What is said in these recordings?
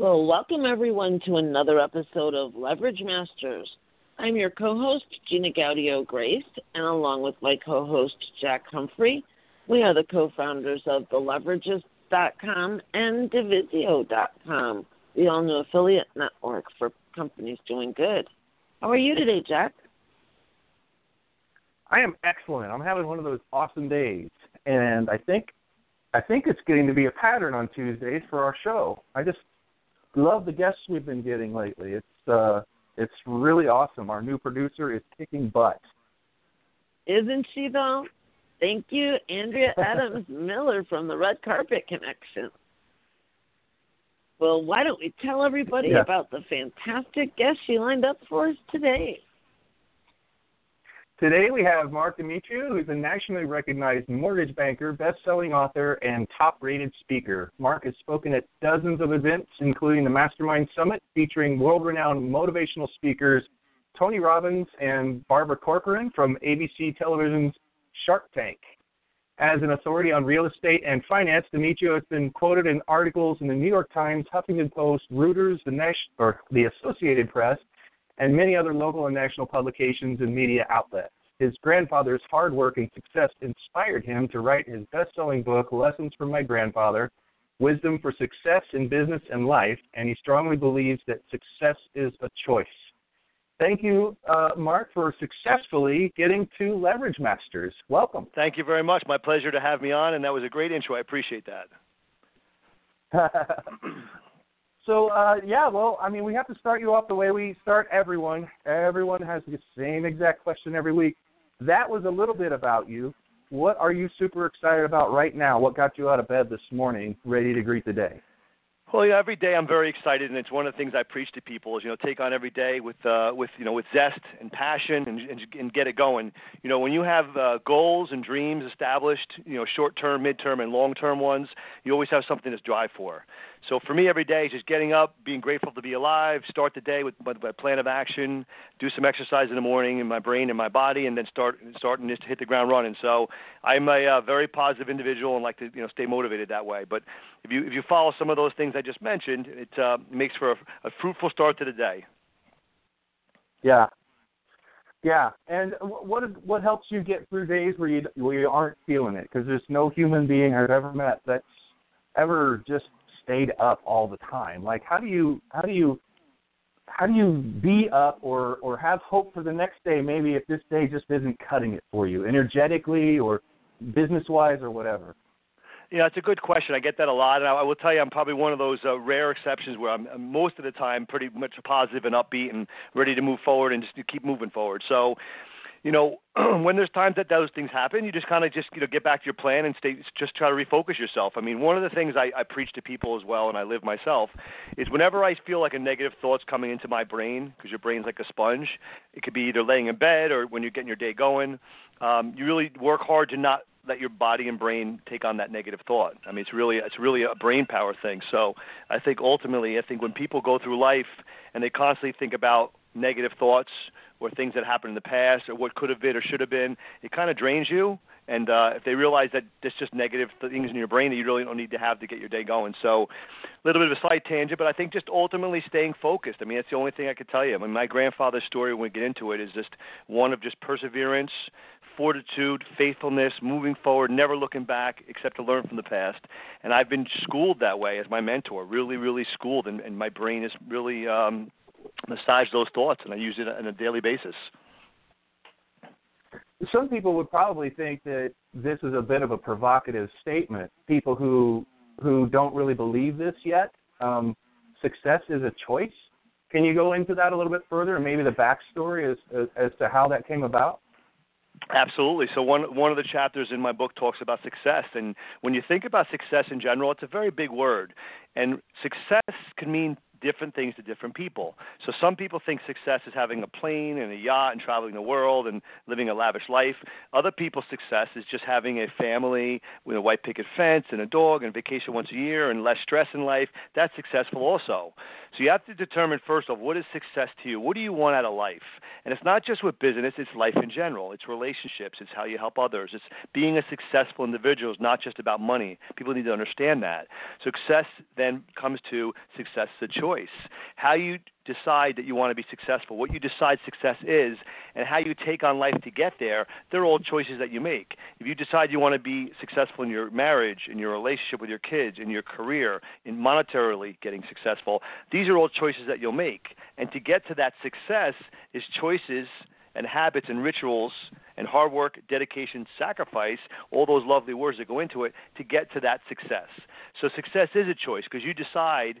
Well, welcome everyone to another episode of Leverage Masters. I'm your co host, Gina Gaudio Graves, and along with my co host, Jack Humphrey, we are the co founders of TheLeverages.com and Divisio.com, the all new affiliate network for companies doing good. How are you today, Jack? I am excellent. I'm having one of those awesome days, and I think I think it's getting to be a pattern on Tuesdays for our show. I just love the guests we've been getting lately. It's uh, it's really awesome. Our new producer is kicking butt. Isn't she though? Thank you, Andrea Adams Miller from the Red Carpet Connection. Well, why don't we tell everybody yeah. about the fantastic guest she lined up for us today? Today we have Marc Demetriou, who's a nationally recognized mortgage banker, best-selling author, and top-rated speaker. Marc has spoken at dozens of events, including the Mastermind Summit, featuring world-renowned motivational speakers Tony Robbins and Barbara Corcoran from ABC Television's Shark Tank. As an authority on real estate and finance, Demetriou has been quoted in articles in the New York Times, Huffington Post, Reuters, the, Nash- or the Associated Press, and many other local and national publications and media outlets. His grandfather's hard work and success inspired him to write his best selling book, Lessons from My Grandfather Wisdom for Success in Business and Life, and he strongly believes that success is a choice. Thank you, uh, Marc, for successfully getting to Leverage Masters. Welcome. Thank you very much. My pleasure to have me on, and that was a great intro. I appreciate that. So uh, yeah, well, I mean, we have to start you off the way we start everyone. Everyone has the same exact question every week. That was a little bit about you. What are you super excited about right now? What got you out of bed this morning, ready to greet the day? Well, yeah, every day I'm very excited, and it's one of the things I preach to people is you know take on every day with uh, with you know with zest and passion and, and and get it going. You know, when you have uh, goals and dreams established, you know, short term, mid term, and long term ones, you always have something to strive for. So for me, every day is just getting up, being grateful to be alive, start the day with my plan of action, do some exercise in the morning in my brain and my body, and then start starting to hit the ground running. So I'm a uh, very positive individual and like to you know stay motivated that way. But if you if you follow some of those things I just mentioned, it uh, makes for a, a fruitful start to the day. Yeah, yeah, and what what helps you get through days where you where you aren't feeling it? Because there's no human being I've ever met that's ever just stayed up all the time. Like how do you how do you how do you be up or or have hope for the next day maybe if this day just isn't cutting it for you energetically or business wise or whatever yeah, it's a good question. I get that a lot, and I will tell you, I'm probably one of those uh, rare exceptions where I'm, most of the time pretty much positive and upbeat and ready to move forward and just to keep moving forward. So, you know, when there's times that those things happen, you just kind of just you know get back to your plan and stay just try to refocus yourself. I mean, one of the things I, I preach to people as well, and I live myself, is whenever I feel like a negative thought's coming into my brain, because your brain's like a sponge, it could be either laying in bed or when you're getting your day going. Um, you really work hard to not let your body and brain take on that negative thought. I mean, it's really it's really a brain power thing. So I think ultimately, I think when people go through life and they constantly think about negative thoughts or things that happened in the past or what could have been or should have been, it kind of drains you. And uh, if they realize that it's just negative things in your brain that you really don't need to have to get your day going. So, a little bit of a slight tangent, but I think just ultimately staying focused. I mean, that's the only thing I could tell you. I mean, my grandfather's story, when we get into it, is just one of just perseverance, fortitude, faithfulness, moving forward, never looking back except to learn from the past. And I've been schooled that way as my mentor, really, really schooled, and, and my brain is really um, massage those thoughts, and I use it on a daily basis. Some people would probably think that this is a bit of a provocative statement. People who who don't really believe this yet. Um, success is a choice. Can you go into that a little bit further, and maybe the backstory as, as as to how that came about? Absolutely. So one one of the chapters in my book talks about success, and when you think about success in general, it's a very big word, and success can mean different things to different people. So some people think success is having a plane and a yacht and traveling the world and living a lavish life. Other people's success is just having a family with a white picket fence and a dog and vacation once a year and less stress in life. That's successful also. So you have to determine first of what is success to you? What do you want out of life? And it's not just with business, it's life in general. It's relationships, it's how you help others. It's being a successful individual is not just about money. People need to understand that. Success then comes to success is choice. How you decide that you want to be successful, what you decide success is, and how you take on life to get there, they're all choices that you make. If you decide you want to be successful in your marriage, in your relationship with your kids, in your career, in monetarily getting successful, these are all choices that you'll make. And to get to that success is choices and habits and rituals and hard work, dedication, sacrifice, all those lovely words that go into it to get to that success. So success is a choice because you decide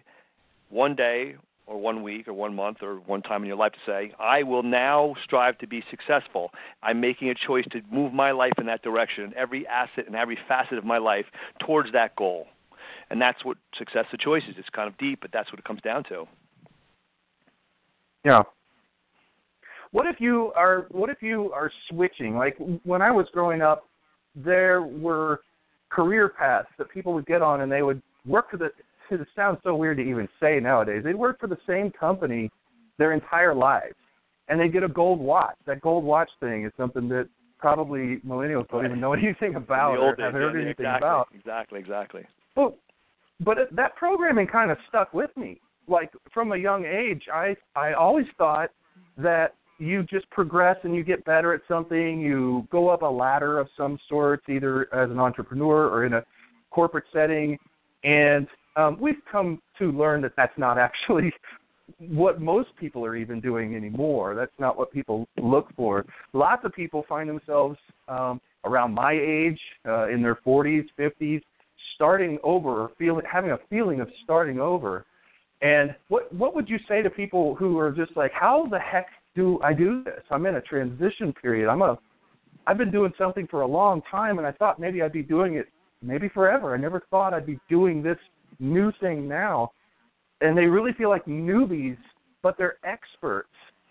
one day or one week or one month or one time in your life to say, I will now strive to be successful. I'm making a choice to move my life in that direction, and every asset and every facet of my life towards that goal. And that's what success of choice is. It's kind of deep, but that's what it comes down to. Yeah. What if you are what if you are switching? Like when I was growing up, there were career paths that people would get on and they would work for the it sounds so weird to even say nowadays. They work for the same company their entire lives, and they get a gold watch. That gold watch thing is something that probably millennials don't even know anything about or have heard yeah, anything exactly, about. Exactly, exactly. But but that programming kind of stuck with me. Like from a young age, I I always thought that you just progress and you get better at something. You go up a ladder of some sorts, either as an entrepreneur or in a corporate setting, and um, we've come to learn that that's not actually what most people are even doing anymore. That's not what people look for. Lots of people find themselves um, around my age, uh, in their 40s, 50s, starting over, or feeling having a feeling of starting over. And what what would you say to people who are just like, how the heck do I do this? I'm in a transition period. I'm a I've been doing something for a long time, and I thought maybe I'd be doing it maybe forever. I never thought I'd be doing this new thing now, and they really feel like newbies, but they're experts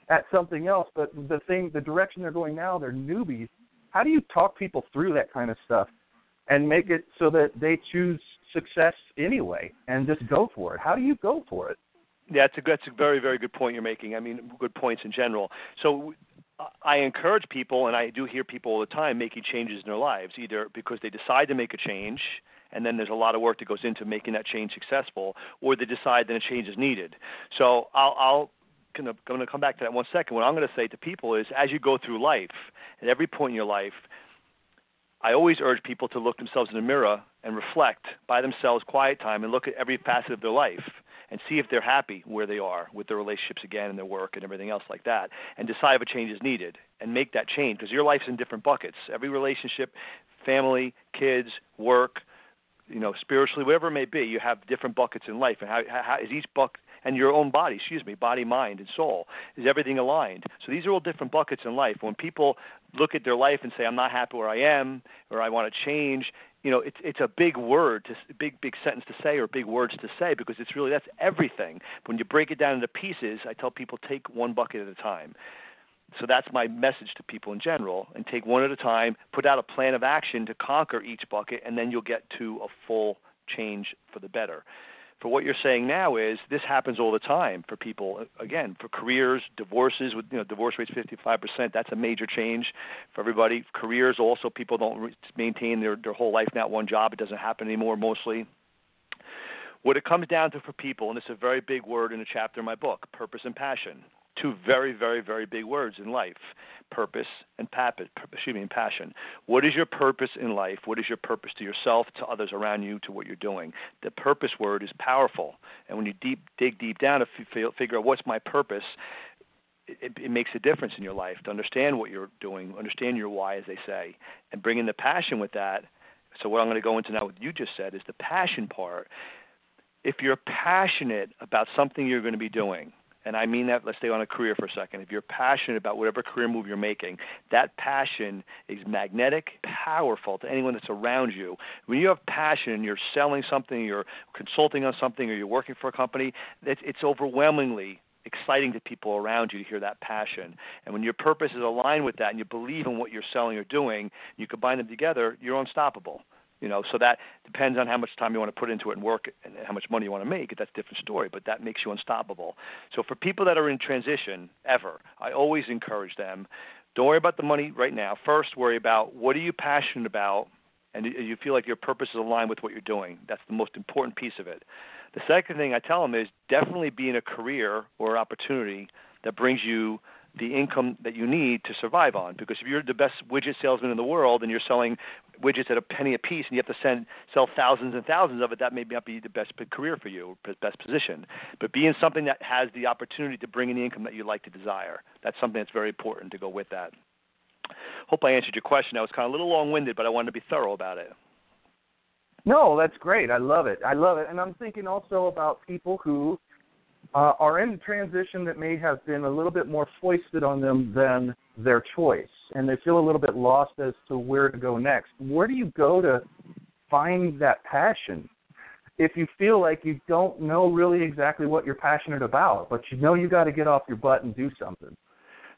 at something else. But the thing, the direction they're going now, they're newbies. How do you talk people through that kind of stuff and make it so that they choose success anyway and just go for it? How do you go for it? Yeah, that's a that's a very very good point you're making. I mean, good points in general. So I encourage people, and I do hear people all the time making changes in their lives, either because they decide to make a change and then there's a lot of work that goes into making that change successful, or they decide that a change is needed. So I'll, I'll going to come back to that one second. What I'm going to say to people is, as you go through life, at every point in your life, I always urge people to look themselves in the mirror and reflect by themselves, quiet time, and look at every facet of their life and see if they're happy where they are with their relationships again and their work and everything else like that, and decide if a change is needed and make that change because your life's in different buckets. Every relationship, family, kids, work, you know, spiritually, whatever it may be, you have different buckets in life, and how, how is each bucket and your own body, excuse me, body, mind, and soul, is everything aligned? So these are all different buckets in life. When people look at their life and say, "I'm not happy where I am," or "I want to change," you know, it's it's a big word, to, big big sentence to say, or big words to say, because it's really that's everything. When you break it down into pieces, I tell people take one bucket at a time. So that's my message to people in general, and take one at a time, put out a plan of action to conquer each bucket, and then you'll get to a full change for the better. For what you're saying now is this happens all the time for people. Again, for careers, divorces with you know divorce rates 55%. That's a major change for everybody. Careers also people don't maintain their their whole life in that one job. It doesn't happen anymore mostly. What it comes down to for people, and it's a very big word in a chapter in my book, purpose and passion two very, very, very big words in life: purpose and excuse me, and passion. What is your purpose in life? What is your purpose to yourself, to others around you, to what you're doing? The purpose word is powerful, and when you deep dig deep down to figure out what's my purpose, it, it, makes a difference in your life to understand what you're doing, understand your why, as they say, and bring in the passion with that. So what I'm going to go into now, what you just said, is the passion part. If you're passionate about something you're going to be doing, and I mean that, let's stay on a career for a second. If you're passionate about whatever career move you're making, that passion is magnetic, powerful to anyone that's around you. When you have passion and you're selling something, you're consulting on something, or you're working for a company, it's, it's overwhelmingly exciting to people around you to hear that passion. And when your purpose is aligned with that and you believe in what you're selling or doing, you combine them together, you're unstoppable. You know, so that depends on how much time you want to put into it and work and how much money you want to make. That's a different story, but that makes you unstoppable. So for people that are in transition ever, I always encourage them, don't worry about the money right now. First, worry about what are you passionate about and you feel like your purpose is aligned with what you're doing. That's the most important piece of it. The second thing I tell them is definitely be in a career or opportunity that brings you the income that you need to survive on. Because if you're the best widget salesman in the world and you're selling widgets at a penny a piece and you have to send sell thousands and thousands of it, that may not be the best career for you, best position. But be in something that has the opportunity to bring in the income that you like to desire. That's something that's very important to go with that. Hope I answered your question. I was kind of a little long-winded, but I wanted to be thorough about it. No, that's great. I love it. I love it. And I'm thinking also about people who uh, are in transition that may have been a little bit more foisted on them than their choice, and they feel a little bit lost as to where to go next. Where do you go to find that passion? If you feel like you don't know really exactly what you're passionate about, but you know you got to get off your butt and do something.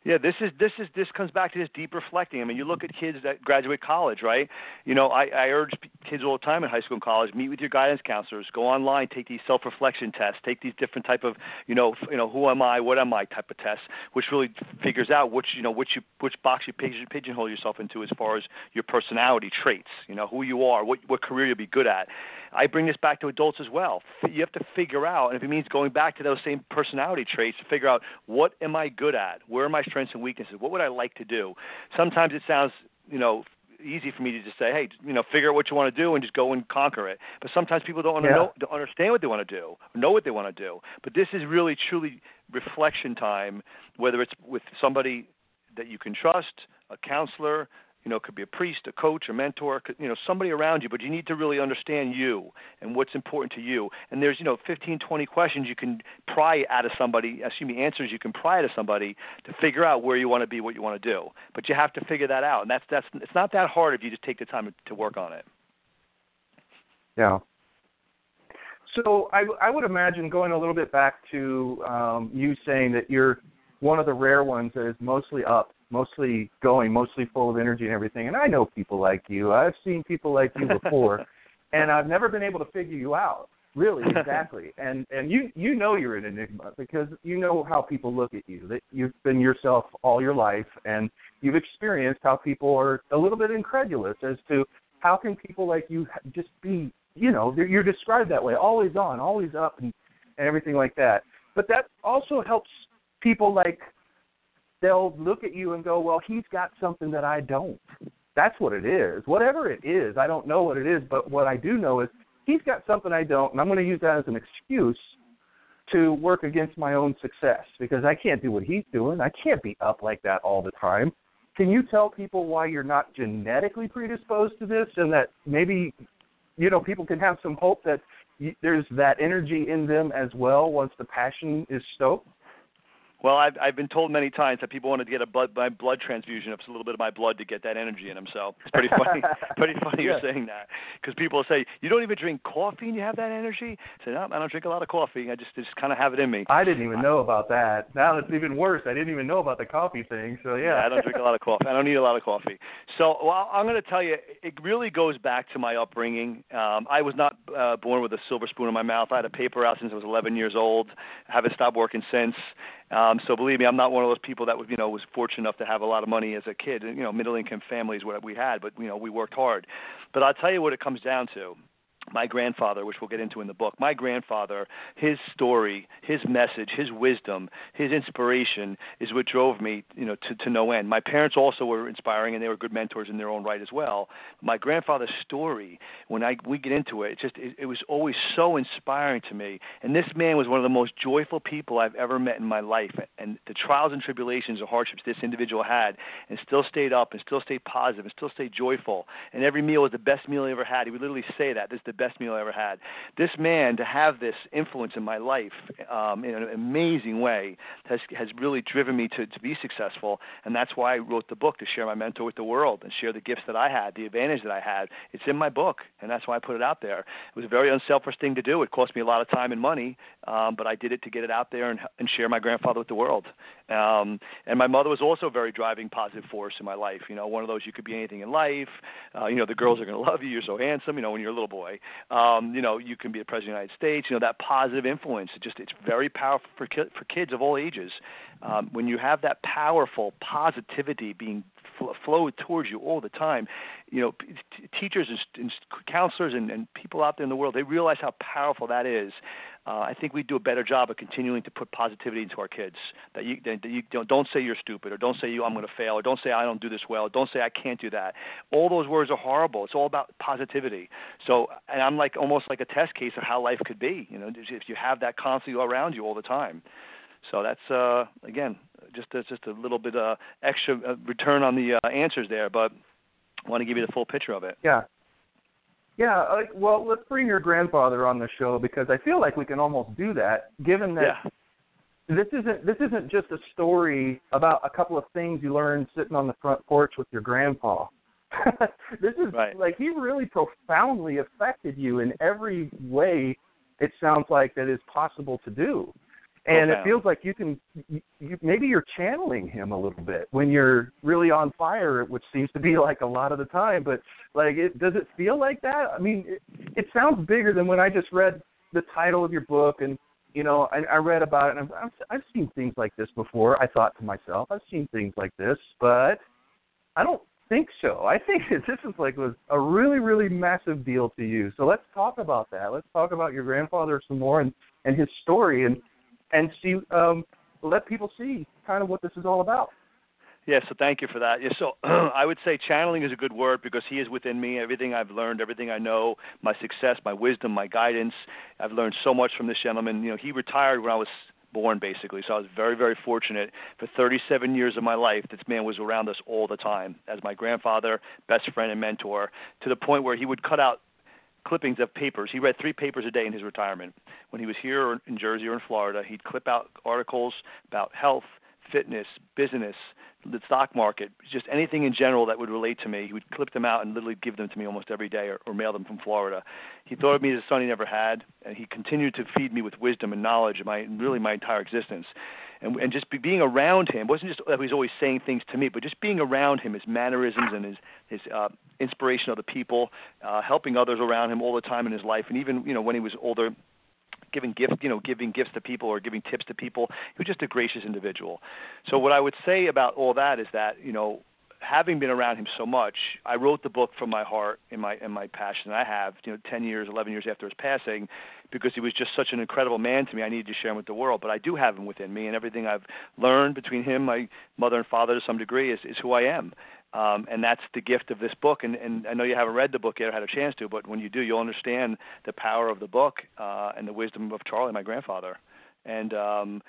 Yeah, this is this is this comes back to this deep reflecting. I mean, you look at kids that graduate college, right? You know, I, I urge kids all the time in high school and college: meet with your guidance counselors, go online, take these self-reflection tests, take these different type of, you know, you know, who am I, what am I type of tests, which really figures out which you know which you which box you pigeonhole yourself into as far as your personality traits. You know, who you are, what what career you'll be good at. I bring this back to adults as well. You have to figure out, and if it means going back to those same personality traits, to figure out what am I good at, where am my strengths and weaknesses, what would I like to do. Sometimes it sounds, you know, easy for me to just say, hey, you know, figure out what you want to do and just go and conquer it. But sometimes people don't, yeah. know, don't understand what they want to do, know what they want to do. But this is really truly reflection time, whether it's with somebody that you can trust, a counselor, you know, it could be a priest, a coach, a mentor, you know, somebody around you, but you need to really understand you and what's important to you. And there's, you know, 15, 20 questions you can pry out of somebody, excuse me, answers you can pry out of somebody to figure out where you want to be, what you want to do. But you have to figure that out. And that's, that's, it's not that hard if you just take the time to work on it. Yeah. So I, I would imagine going a little bit back to um, you saying that you're one of the rare ones that is mostly up mostly going, mostly full of energy and everything. And I know people like you. I've seen people like you before, and I've never been able to figure you out. Really, exactly. and and you you know you're an enigma because you know how people look at you. That you've been yourself all your life, and you've experienced how people are a little bit incredulous as to how can people like you just be. You know, you're described that way, always on, always up, and and everything like that. But that also helps people like they'll look at you and go, "Well, he's got something that I don't." That's what it is. Whatever it is, I don't know what it is, but what I do know is he's got something I don't, and I'm going to use that as an excuse to work against my own success because I can't do what he's doing. I can't be up like that all the time. Can you tell people why you're not genetically predisposed to this and that maybe you know people can have some hope that there's that energy in them as well once the passion is stoked? Well, I've I've been told many times that people wanted to get a blood my blood transfusion of a little bit of my blood to get that energy in them. So it's pretty funny, pretty funny yeah. you're saying that because people say you don't even drink coffee and you have that energy. I say no, I don't drink a lot of coffee. I just just kind of have it in me. I didn't even know about that. Now it's even worse. I didn't even know about the coffee thing. So yeah, yeah I don't drink a lot of coffee. I don't need a lot of coffee. So well, I'm going to tell you, it really goes back to my upbringing. Um, I was not uh, born with a silver spoon in my mouth. I had a paper out since I was 11 years old. I haven't stopped working since. Um, so believe me, I'm not one of those people that was, you know, was fortunate enough to have a lot of money as a kid. You know, middle income families what we had, but you know, we worked hard. But I'll tell you what it comes down to my grandfather, which we'll get into in the book, my grandfather, his story, his message, his wisdom, his inspiration is what drove me, you know, to, to no end. My parents also were inspiring and they were good mentors in their own right as well. My grandfather's story, when I we get into it, it just it, it was always so inspiring to me. And this man was one of the most joyful people I've ever met in my life. And the trials and tribulations and hardships this individual had, and still stayed up and still stayed positive and still stayed joyful. And every meal was the best meal he ever had. He would literally say that this is the best meal I ever had. This man to have this influence in my life um, in an amazing way has has really driven me to to be successful, and that's why I wrote the book to share my mentor with the world and share the gifts that I had, the advantage that I had. It's in my book, and that's why I put it out there. It was a very unselfish thing to do. It cost me a lot of time and money, um, but I did it to get it out there and and share my grandfather with the world. Um, and my mother was also a very driving, positive force in my life. You know, one of those you could be anything in life. Uh, you know, the girls are going to love you. You're so handsome. You know, when you're a little boy. Um, you know, you can be the president of the United States. You know, that positive influence. It just it's very powerful for ki- for kids of all ages. Um, when you have that powerful positivity being fl- towards you all the time, you know, t- teachers and, and counselors and, and people out there in the world they realize how powerful that is uh, I think we do a better job of continuing to put positivity into our kids. That you, that you don't, don't say you're stupid, or don't say you I'm going to fail, or don't say I don't do this well, or don't say I can't do that. All those words are horrible. It's all about positivity. So, and I'm like almost like a test case of how life could be. You know, if you have that constantly around you all the time. So that's uh, again just uh, just a little bit uh, extra uh, return on the uh, answers there, but I want to give you the full picture of it. Yeah, yeah, like, well, let's bring your grandfather on the show because I feel like we can almost do that, given that yeah. this isn't this isn't just a story about a couple of things you learned sitting on the front porch with your grandpa. this is right. like he really profoundly affected you in every way. It sounds like that is possible to do and it feels like you can you, you, maybe you're channeling him a little bit when you're really on fire which seems to be like a lot of the time but like it does it feel like that? I mean it, it sounds bigger than when i just read the title of your book and you know i, I read about it and I've, I've seen things like this before i thought to myself i've seen things like this but i don't think so. I think this is like was a really really massive deal to you. So let's talk about that. Let's talk about your grandfather some more and and his story. And and see um, let people see kind of what this is all about. Yeah, so thank you for that. Yeah, so I would say channeling is a good word because he is within me. Everything I've learned, everything I know, my success, my wisdom, my guidance. I've learned so much from this gentleman. You know, he retired when I was born basically. So I was very, very fortunate. For 37 years of my life, this man was around us all the time as my grandfather, best friend, and mentor, to the point where he would cut out clippings of papers. He read three papers a day in his retirement. When he was here in Jersey or in Florida, he'd clip out articles about health, fitness, business, the stock market, just anything in general that would relate to me. He would clip them out and literally give them to me almost every day or, or mail them from Florida. He thought of me as a son he never had, and he continued to feed me with wisdom and knowledge my really my entire existence and and just be, being around him wasn't just that he was always saying things to me, but just being around him, his mannerisms and his his uh, inspiration of the people, uh, helping others around him all the time in his life, and even you know when he was older, giving gift, you know, giving gifts to people or giving tips to people. He was just a gracious individual. So what I would say about all that is that you know having been around him so much, I wrote the book from my heart and my and my passion. I have, you know, 10 years, 11 years after his passing, because he was just such an incredible man to me. I needed to share him with the world, but I do have him within me, and everything I've learned between him, my mother and father, to some degree, is is who I am. Um, and that's the gift of this book. And, and I know you haven't read the book yet or had a chance to, but when you do, you'll understand the power of the book uh, and the wisdom of Charlie, my grandfather. And um,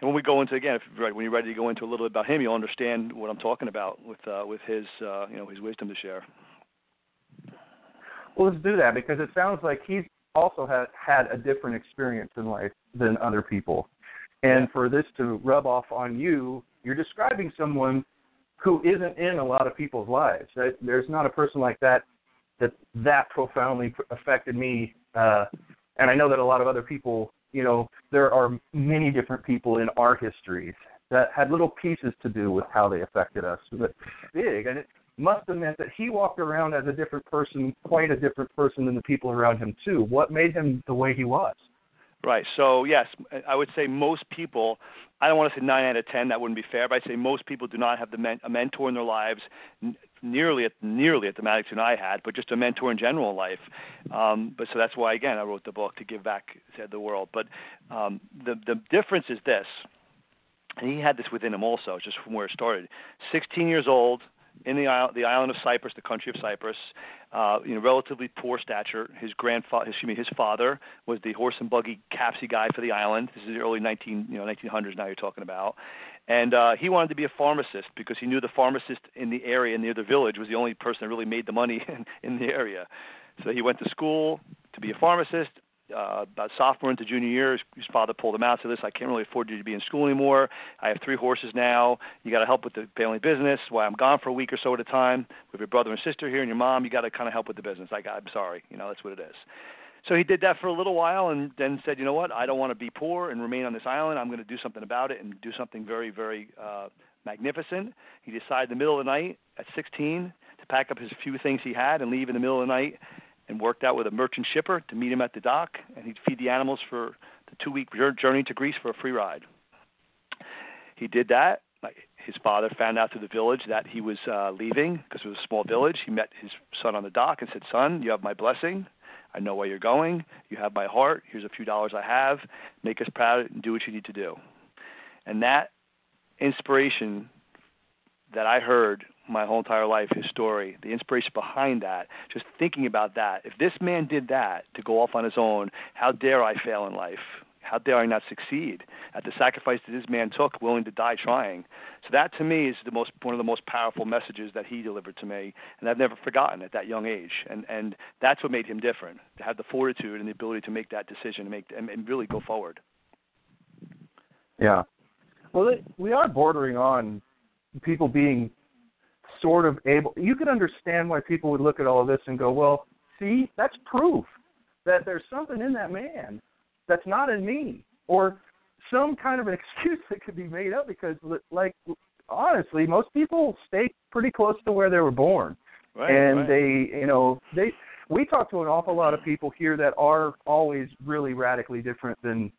and when we go into again, if, right, when you're ready to go into a little bit about him, you'll understand what I'm talking about with uh, with his uh, you know his wisdom to share. Well, let's do that because it sounds like he's also had had a different experience in life than other people, and for this to rub off on you, you're describing someone who isn't in a lot of people's lives. There's not a person like that that that profoundly affected me, uh, and I know that a lot of other people you know, there are many different people in our histories that had little pieces to do with how they affected us, but big. And it must have meant that he walked around as a different person, quite a different person than the people around him, too. What made him the way he was? Right. So yes, I would say most people. I don't want to say nine out of ten. That wouldn't be fair. But I'd say most people do not have the men, a mentor in their lives nearly at nearly at the magnitude I had, but just a mentor in general in life. Um, but so that's why again I wrote the book to give back to the world. But um, the the difference is this, and he had this within him also, just from where it started. 16 years old in the island, the island of Cyprus, the country of Cyprus. Uh, you know, relatively poor stature. His grandfather, excuse me, his father was the horse and buggy capsy guy for the island. This is the early 19, you know, 1900s. Now you're talking about, and uh, he wanted to be a pharmacist because he knew the pharmacist in the area near the village was the only person that really made the money in, in the area. So he went to school to be a pharmacist. Uh, about sophomore into junior year, his, father pulled him out. Said, "Listen, I can't really afford you to be in school anymore. I have three horses now. You got to help with the family business. While I'm gone for a week or so at a time with your brother and sister here and your mom, you got to kind of help with the business. Like, I'm sorry, you know, that's what it is." So he did that for a little while, and then said, "You know what? I don't want to be poor and remain on this island. I'm going to do something about it and do something very, very uh, magnificent." He decided in the middle of the night at 16 to pack up his few things he had and leave in the middle of the night and worked out with a merchant shipper to meet him at the dock, and he'd feed the animals for the two-week journey to Greece for a free ride. He did that. His father found out through the village that he was uh, leaving because it was a small village. He met his son on the dock and said, "Son, you have my blessing. I know where you're going. You have my heart. Here's a few dollars I have. Make us proud and do what you need to do." And that inspiration that I heard my whole entire life, his story, the inspiration behind that, just thinking about that. If this man did that to go off on his own, how dare I fail in life? How dare I not succeed at the sacrifice that this man took, willing to die trying? So that to me is the most one of the most powerful messages that he delivered to me, and I've never forgotten at that young age. And and that's what made him different, to have the fortitude and the ability to make that decision and make and, and really go forward. Yeah, well, we are bordering on people being sort of able. You could understand why people would look at all of this and go, "Well, see, that's proof that there's something in that man that's not in me," or some kind of an excuse that could be made up because, like, honestly, most people stay pretty close to where they were born, right, and right. they, you know, they. We talk to an awful lot of people here that are always really radically different than,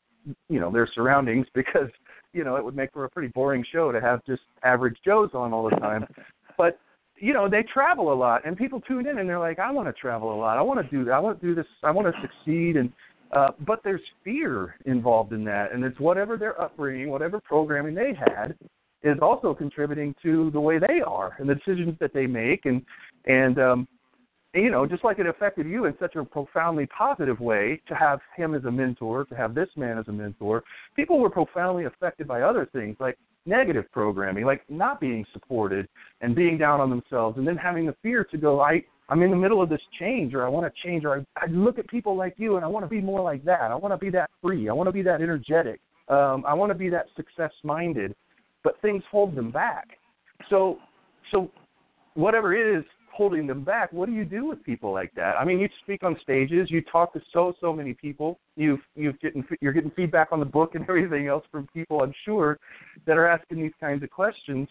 you know, their surroundings because you know, it would make for a pretty boring show to have just average Joes on all the time. but you know, they travel a lot, and people tune in and they're like, I want to travel a lot. I want to do that. I want to do this. I want to succeed. And uh, but there's fear involved in that, and it's whatever their upbringing, whatever programming they had, is also contributing to the way they are and the decisions that they make. And and um, you know, just like it affected you in such a profoundly positive way to have him as a mentor, to have this man as a mentor, people were profoundly affected by other things like negative programming, like not being supported and being down on themselves, and then having the fear to go, I, I'm in the middle of this change, or I want to change, or I, I look at people like you and I want to be more like that. I want to be that free. I want to be that energetic. Um, I want to be that success minded, but things hold them back. So, so whatever it is holding them back, what do you do with people like that? I mean, you speak on stages, you talk to so so many people. You've you've getting you're getting feedback on the book and everything else from people, I'm sure, that are asking these kinds of questions.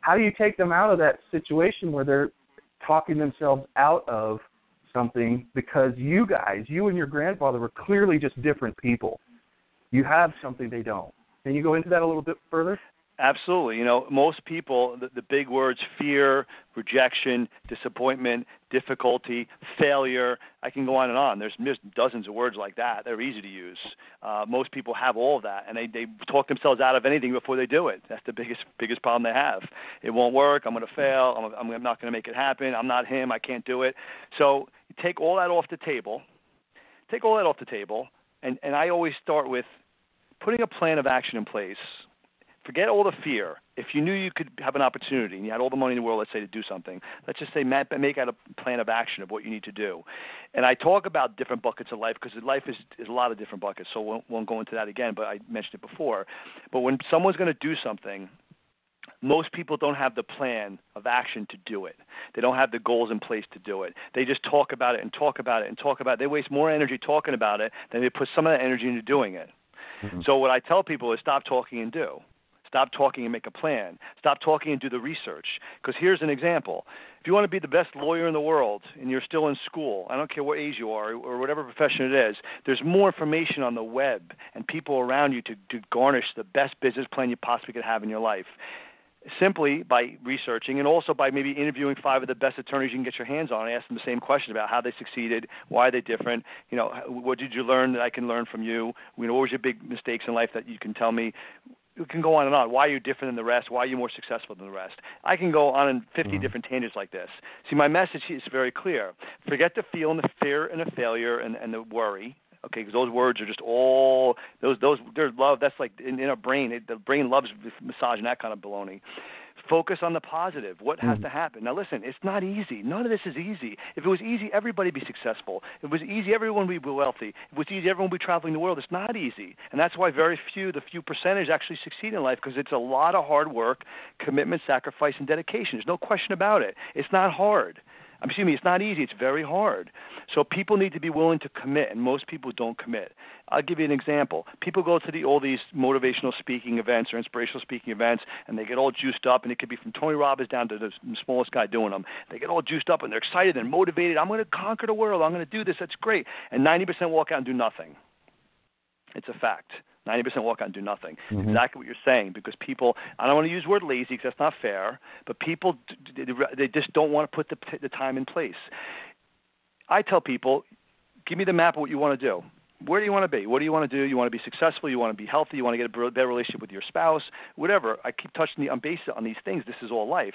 How do you take them out of that situation where they're talking themselves out of something because you guys, you and your grandfather were clearly just different people. You have something they don't. Can you go into that a little bit further? Absolutely. You know, most people, the, the big words fear, rejection, disappointment, difficulty, failure, I can go on and on. There's dozens of words like that. They're easy to use. Uh, most people have all of that, and they, they talk themselves out of anything before they do it. That's the biggest biggest problem they have. It won't work. I'm going to fail. I'm, I'm not going to make it happen. I'm not him. I can't do it. So take all that off the table. Take all that off the table, and, and I always start with putting a plan of action in place forget all the fear. If you knew you could have an opportunity and you had all the money in the world, let's say, to do something, let's just say make out a plan of action of what you need to do. And I talk about different buckets of life because life is, is a lot of different buckets. So we won't go into that again, but I mentioned it before. But when someone's going to do something, most people don't have the plan of action to do it. They don't have the goals in place to do it. They just talk about it and talk about it and talk about it. They waste more energy talking about it than they put some of that energy into doing it. Mm-hmm. So what I tell people is stop talking and do. Stop talking and make a plan. Stop talking and do the research. Because here's an example. If you want to be the best lawyer in the world and you're still in school, I don't care what age you are or whatever profession it is, there's more information on the web and people around you to, to garnish the best business plan you possibly could have in your life simply by researching and also by maybe interviewing five of the best attorneys you can get your hands on and ask them the same question about how they succeeded, why are they're different, you know, what did you learn that I can learn from you? You know, what was your big mistakes in life that you can tell me? It can go on and on. Why are you different than the rest? Why are you more successful than the rest? I can go on in 50 mm-hmm. different tangents like this. See, my message is very clear. Forget the feel and the fear and the failure and, and the worry. Okay, because those words are just all those those they're love. That's like in, in our brain. It, the brain loves massaging that kind of baloney. Focus on the positive. What has Mhm. to happen? Now, listen, it's not easy. None of this is easy. If it was easy, everybody would be successful. If it was easy, everyone would be wealthy. If it was easy, everyone would be traveling the world. It's not easy. And that's why very few, the few percentage, actually succeed in life because it's a lot of hard work, commitment, sacrifice, and dedication. There's no question about it. It's not hard. Excuse me, it's not easy. It's very hard. So people need to be willing to commit, and most people don't commit. I'll give you an example. People go to the, all these motivational speaking events or inspirational speaking events, and they get all juiced up, and it could be from Tony Robbins down to the smallest guy doing them. They get all juiced up, and they're excited and motivated. I'm going to conquer the world. I'm going to do this. That's great. And 90% walk out and do nothing. It's a fact. 90% walk out and do nothing. Mhm. Exactly what you're saying because people, I don't want to use the word lazy because that's not fair, but people, they just don't want to put the, the time in place. I tell people, give me the map of what you want to do. Where do you want to be? What do you want to do? You want to be successful. You want to be healthy. You want to get a better relationship with your spouse. Whatever. I keep touching the, on base on these things. This is all life.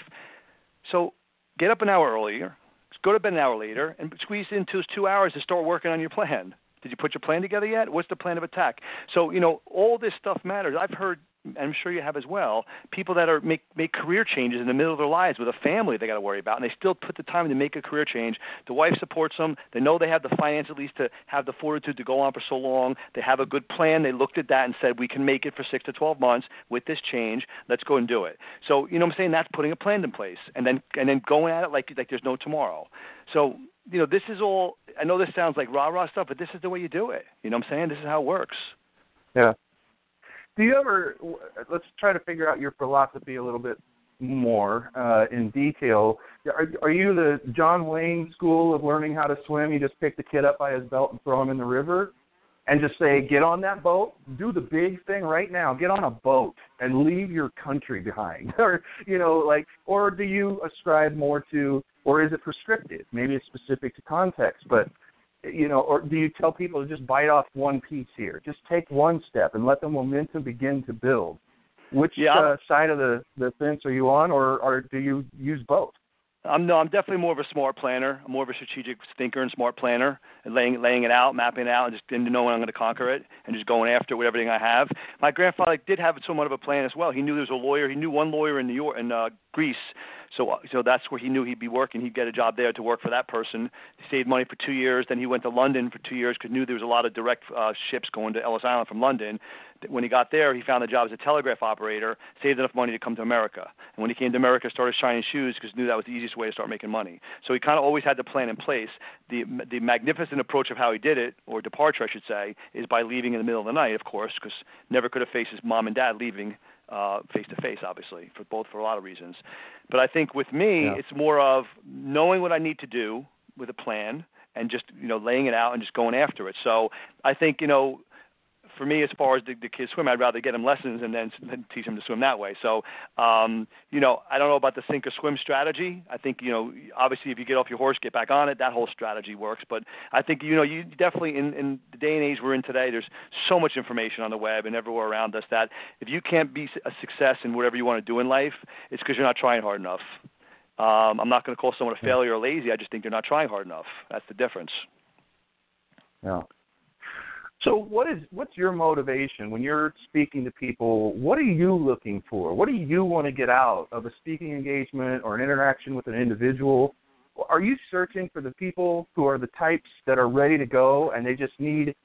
So get up an hour earlier. Go to bed an hour later, and squeeze into those two hours to start working on your plan. Did you put your plan together yet? What's the plan of attack? So you know all this stuff matters. I've heard, I'm sure you have as well, people that are make make career changes in the middle of their lives with a family they got to worry about, and they still put the time to make a career change. The wife supports them. They know they have the finance at least to have the fortitude to go on for so long. They have a good plan. They looked at that and said, we can make it for six to twelve months with this change. Let's go and do it. So you know what I'm saying? That's putting a plan in place, and then and then going at it like like there's no tomorrow. So you know, this is all. I know this sounds like rah rah stuff, but this is the way you do it. You know what I'm saying? This is how it works. Yeah. Do you ever? Let's try to figure out your philosophy a little bit more uh, in detail. Are, are you the John Wayne school of learning how to swim? You just pick the kid up by his belt and throw him in the river, and just say, "Get on that boat. Do the big thing right now. Get on a boat and leave your country behind." or you know, like, or do you ascribe more to or is it prescriptive? Maybe it's specific to context, but you know, or do you tell people to just bite off one piece here? Just take one step and let the momentum begin to build. Which yeah. uh, side of the the fence are you on, or or do you use both? I'm no, I'm definitely more of a smart planner. I'm more of a strategic thinker and smart planner, and laying laying it out, mapping it out, and just and knowing I'm going to conquer it, and just going after it with everything I have. My grandfather did have somewhat of a plan as well. He knew there was a lawyer. He knew one lawyer in New York, in uh, Greece. So, so that's where he knew he'd be working. He'd get a job there to work for that person. He saved money for two years. Then he went to London for two years because knew there was a lot of direct uh, ships going to Ellis Island from London. When he got there, he found a job as a telegraph operator, saved enough money to come to America. And when he came to America, started shining shoes because knew that was the easiest way to start making money. So he kind of always had the plan in place. The the magnificent approach of how he did it, or departure, I should say, is by leaving in the middle of the night, of course, because never could have faced his mom and dad leaving face to face, obviously, for both for a lot of reasons. But I think with me, Yeah. it's more of knowing what I need to do with a plan and just you know laying it out and just going after it. So I think you know for me, as far as the, the kids swim, I'd rather get them lessons and then, then teach them to swim that way. So, um, you know, I don't know about the sink or swim strategy. I think, you know, obviously if you get off your horse, get back on it, that whole strategy works. But I think, you know, you definitely, in, in the day and age we're in today, there's so much information on the web and everywhere around us that if you can't be a success in whatever you want to do in life, it's because you're not trying hard enough. Um, I'm not going to call someone a failure or lazy. I just think they're not trying hard enough. That's the difference. Yeah. So what is what's your motivation when you're speaking to people? What are you looking for? What do you want to get out of a speaking engagement or an interaction with an individual? Are you searching for the people who are the types that are ready to go and they just need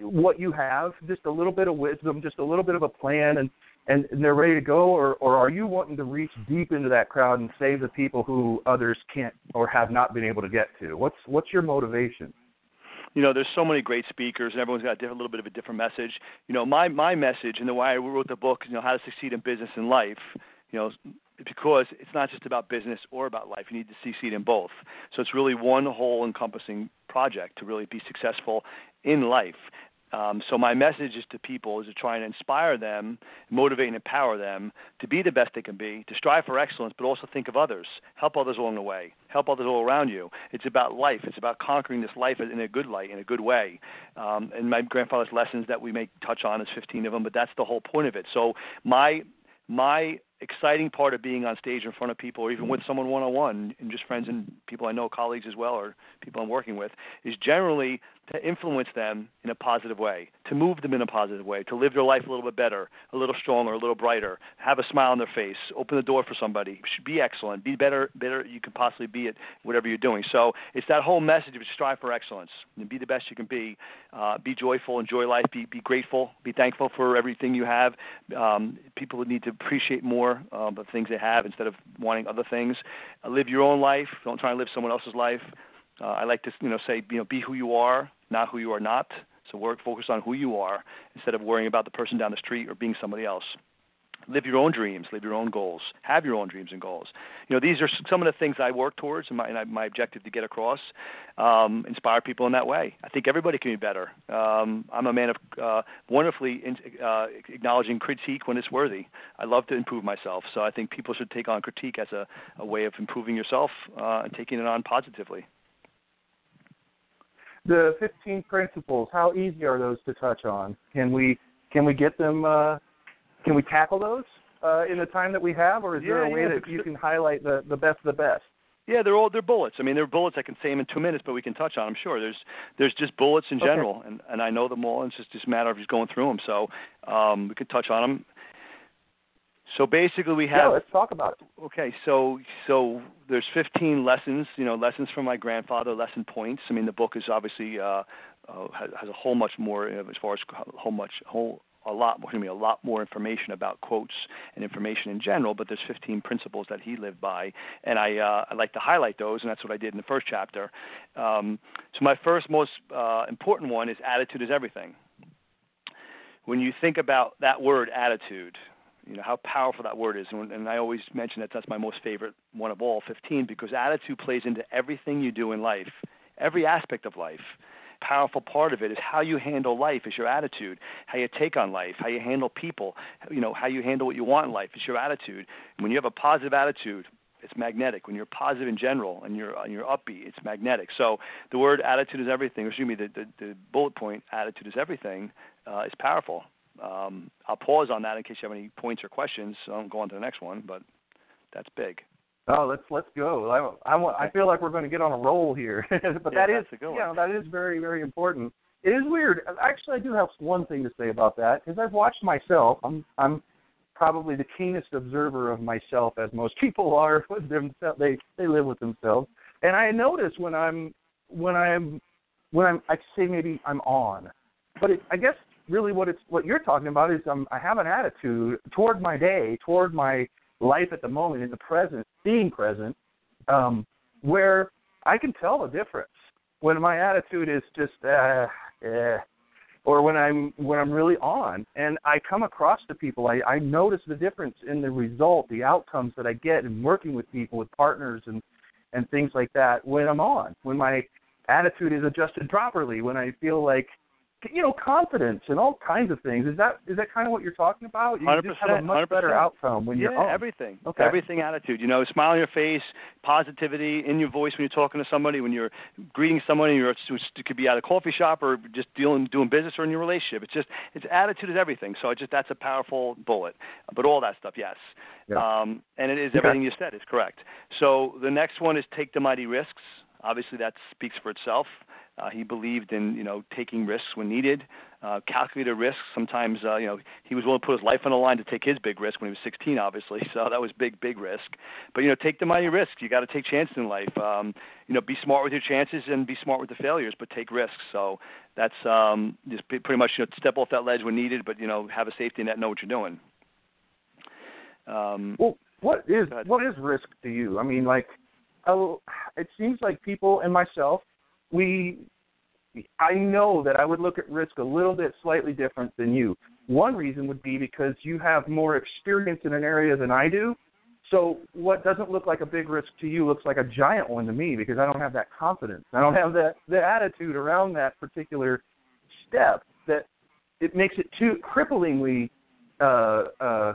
what you have, just a little bit of wisdom, just a little bit of a plan and and, they're ready to go or or are you wanting to reach deep into that crowd and save the people who others can't or have not been able to get to? What's what's your motivation? You know, there's so many great speakers, and everyone's got a, different, little bit of a different message. You know, my my message and the way I wrote the book, you know, how to succeed in business and life, you know, because it's not just about business or about life. You need to succeed in both. So it's really one whole encompassing project to really be successful in life. Um, so my message is to people is to try and inspire them, motivate and empower them to be the best they can be, to strive for excellence, but also think of others, help others along the way, help others all around you. It's about life. It's about conquering this life in a good light, in a good way. Um, and my grandfather's lessons that we may touch on is 15 of them, but that's the whole point of it. So my my exciting part of being on stage in front of people, or even with someone one on one, and just friends and people I know, colleagues as well, or people I'm working with, is generally to influence them in a positive way, to move them in a positive way, to live their life a little bit better, a little stronger, a little brighter, have a smile on their face, open the door for somebody, be excellent, be better, better you can possibly be at whatever you're doing. So it's that whole message of strive for excellence and be the best you can be, uh, be joyful, enjoy life, be be grateful, be thankful for everything you have. Um, people need to appreciate more uh, the things they have instead of wanting other things. Uh, live your own life. Don't try and live someone else's life. Uh, I like to you know say you know be who you are, not who you are not. So work focus on who you are instead of worrying about the person down the street or being somebody else. Live your own dreams, live your own goals, have your own dreams and goals. You know, these are some of the things I work towards, and my, and my objective to get across, um, inspire people in that way. I think everybody can be better. Um, I'm a man of uh, wonderfully in, uh, acknowledging critique when it's worthy. I love to improve myself, so I think people should take on critique as a, a way of improving yourself uh, and taking it on positively the 15 principles, how easy are those to touch on? Can we can we get them? Can we tackle those uh, in the time that we have, or is yeah, there a way yeah, that you can highlight the the best of the best? Yeah, they're all they're bullets. I mean, they're bullets. I can say them in two minutes, but we can touch on them. Sure, there's there's just bullets in general, okay. and and I know them all. And it's just just a matter of just going through them. So um, we could touch on them. So basically, we have. Yeah, let's talk about it. Okay, so so there's 15 lessons. You know, lessons from my grandfather, lesson points. I mean, the book is obviously uh, uh, has, has a whole much more uh, as far as whole much whole a lot more, me, a lot more information about quotes and information in general. But there's 15 principles that he lived by, and I uh, I like to highlight those, and that's what I did in the first chapter. Um, so my first most uh, important one is attitude is everything. When you think about that word attitude, you know how powerful that word is and, and i always mention that that's my most favorite one of all 15 because attitude plays into everything you do in life every aspect of life powerful part of it is how you handle life is your attitude how you take on life how you handle people you know how you handle what you want in life is your attitude when you have a positive attitude it's magnetic when you're positive in general and you're and you're upbeat it's magnetic so the word attitude is everything excuse me the the, the bullet point attitude is everything uh, is powerful um, I'll pause on that in case you have any points or questions. So I'll go on to the next one, but that's big. Oh, let's let's go. I I, I feel like we're going to get on a roll here, but yeah, that is you know that is very very important. It is weird. Actually, I do have one thing to say about that because I've watched myself. I'm I'm probably the keenest observer of myself, as most people are with themselves. They they live with themselves, and I notice when I'm when I'm when I'm I say maybe I'm on, but it, I guess really what it's what you're talking about is um, I have an attitude toward my day, toward my life at the moment, in the present, being present, um, where I can tell the difference when my attitude is just uh, eh, or when I'm when I'm really on, and I come across the people. I, I notice the difference in the result, the outcomes that I get in working with people, with partners, and and things like that when I'm on, when my attitude is adjusted properly, when I feel like you know, confidence and all kinds of things. Is that is that kind of what you're talking about? You 100%, just have a much 100%. better outcome when yeah, you're on. everything. Okay. Everything attitude. You know, smile on your face, positivity in your voice when you're talking to somebody, when you're greeting somebody, you're it could be at a coffee shop or just dealing doing business or in your relationship. It's just it's attitude is everything. So I just that's a powerful bullet. But all that stuff, yes. Yeah. Um, and it is Okay. everything you said is correct. So the next one is take the mighty risks. Obviously, that speaks for itself. Uh, he believed in you know taking risks when needed, uh, calculated risks. Sometimes uh, you know he was willing to put his life on the line to take his big risk when he was 16, obviously. So that was big, big risk. But you know, take the mighty risks. You got to take chances in life. Um, you know, be smart with your chances and be smart with the failures, but take risks. So that's um, just pretty much you know step off that ledge when needed, but you know have a safety net, know what you're doing. Um, Well, what is what is risk to you? I mean, like, oh, it seems like people and myself, we, I know that I would look at risk a little bit slightly different than you. One reason would be because you have more experience in an area than I do. So what doesn't look like a big risk to you looks like a giant one to me because I don't have that confidence. I don't have that the attitude around that particular step that it makes it too cripplingly uh, uh,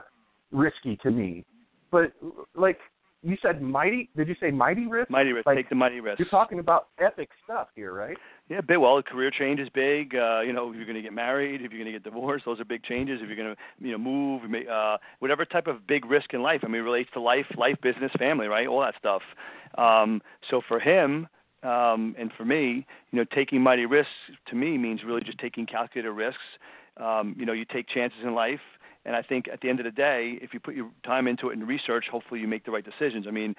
risky to me. But like you said mighty. Did you say mighty risk? Mighty risk. Like, Take the mighty risk. You're talking about epic stuff here, right? Yeah, big. Well, a career change is big. Uh, you know, if you're going to get married, if you're going to get divorced, those are big changes. If you're going to, you know, move, uh, whatever type of big risk in life. I mean, it relates to life, life, business, family, right? All that stuff. Um, so for him, um, and for me, you know, taking mighty risks to me means really just taking calculated risks. Um, you know, you take chances in life, and I think at the end of the day, if you put your time into it and research, hopefully you make the right decisions. I mean,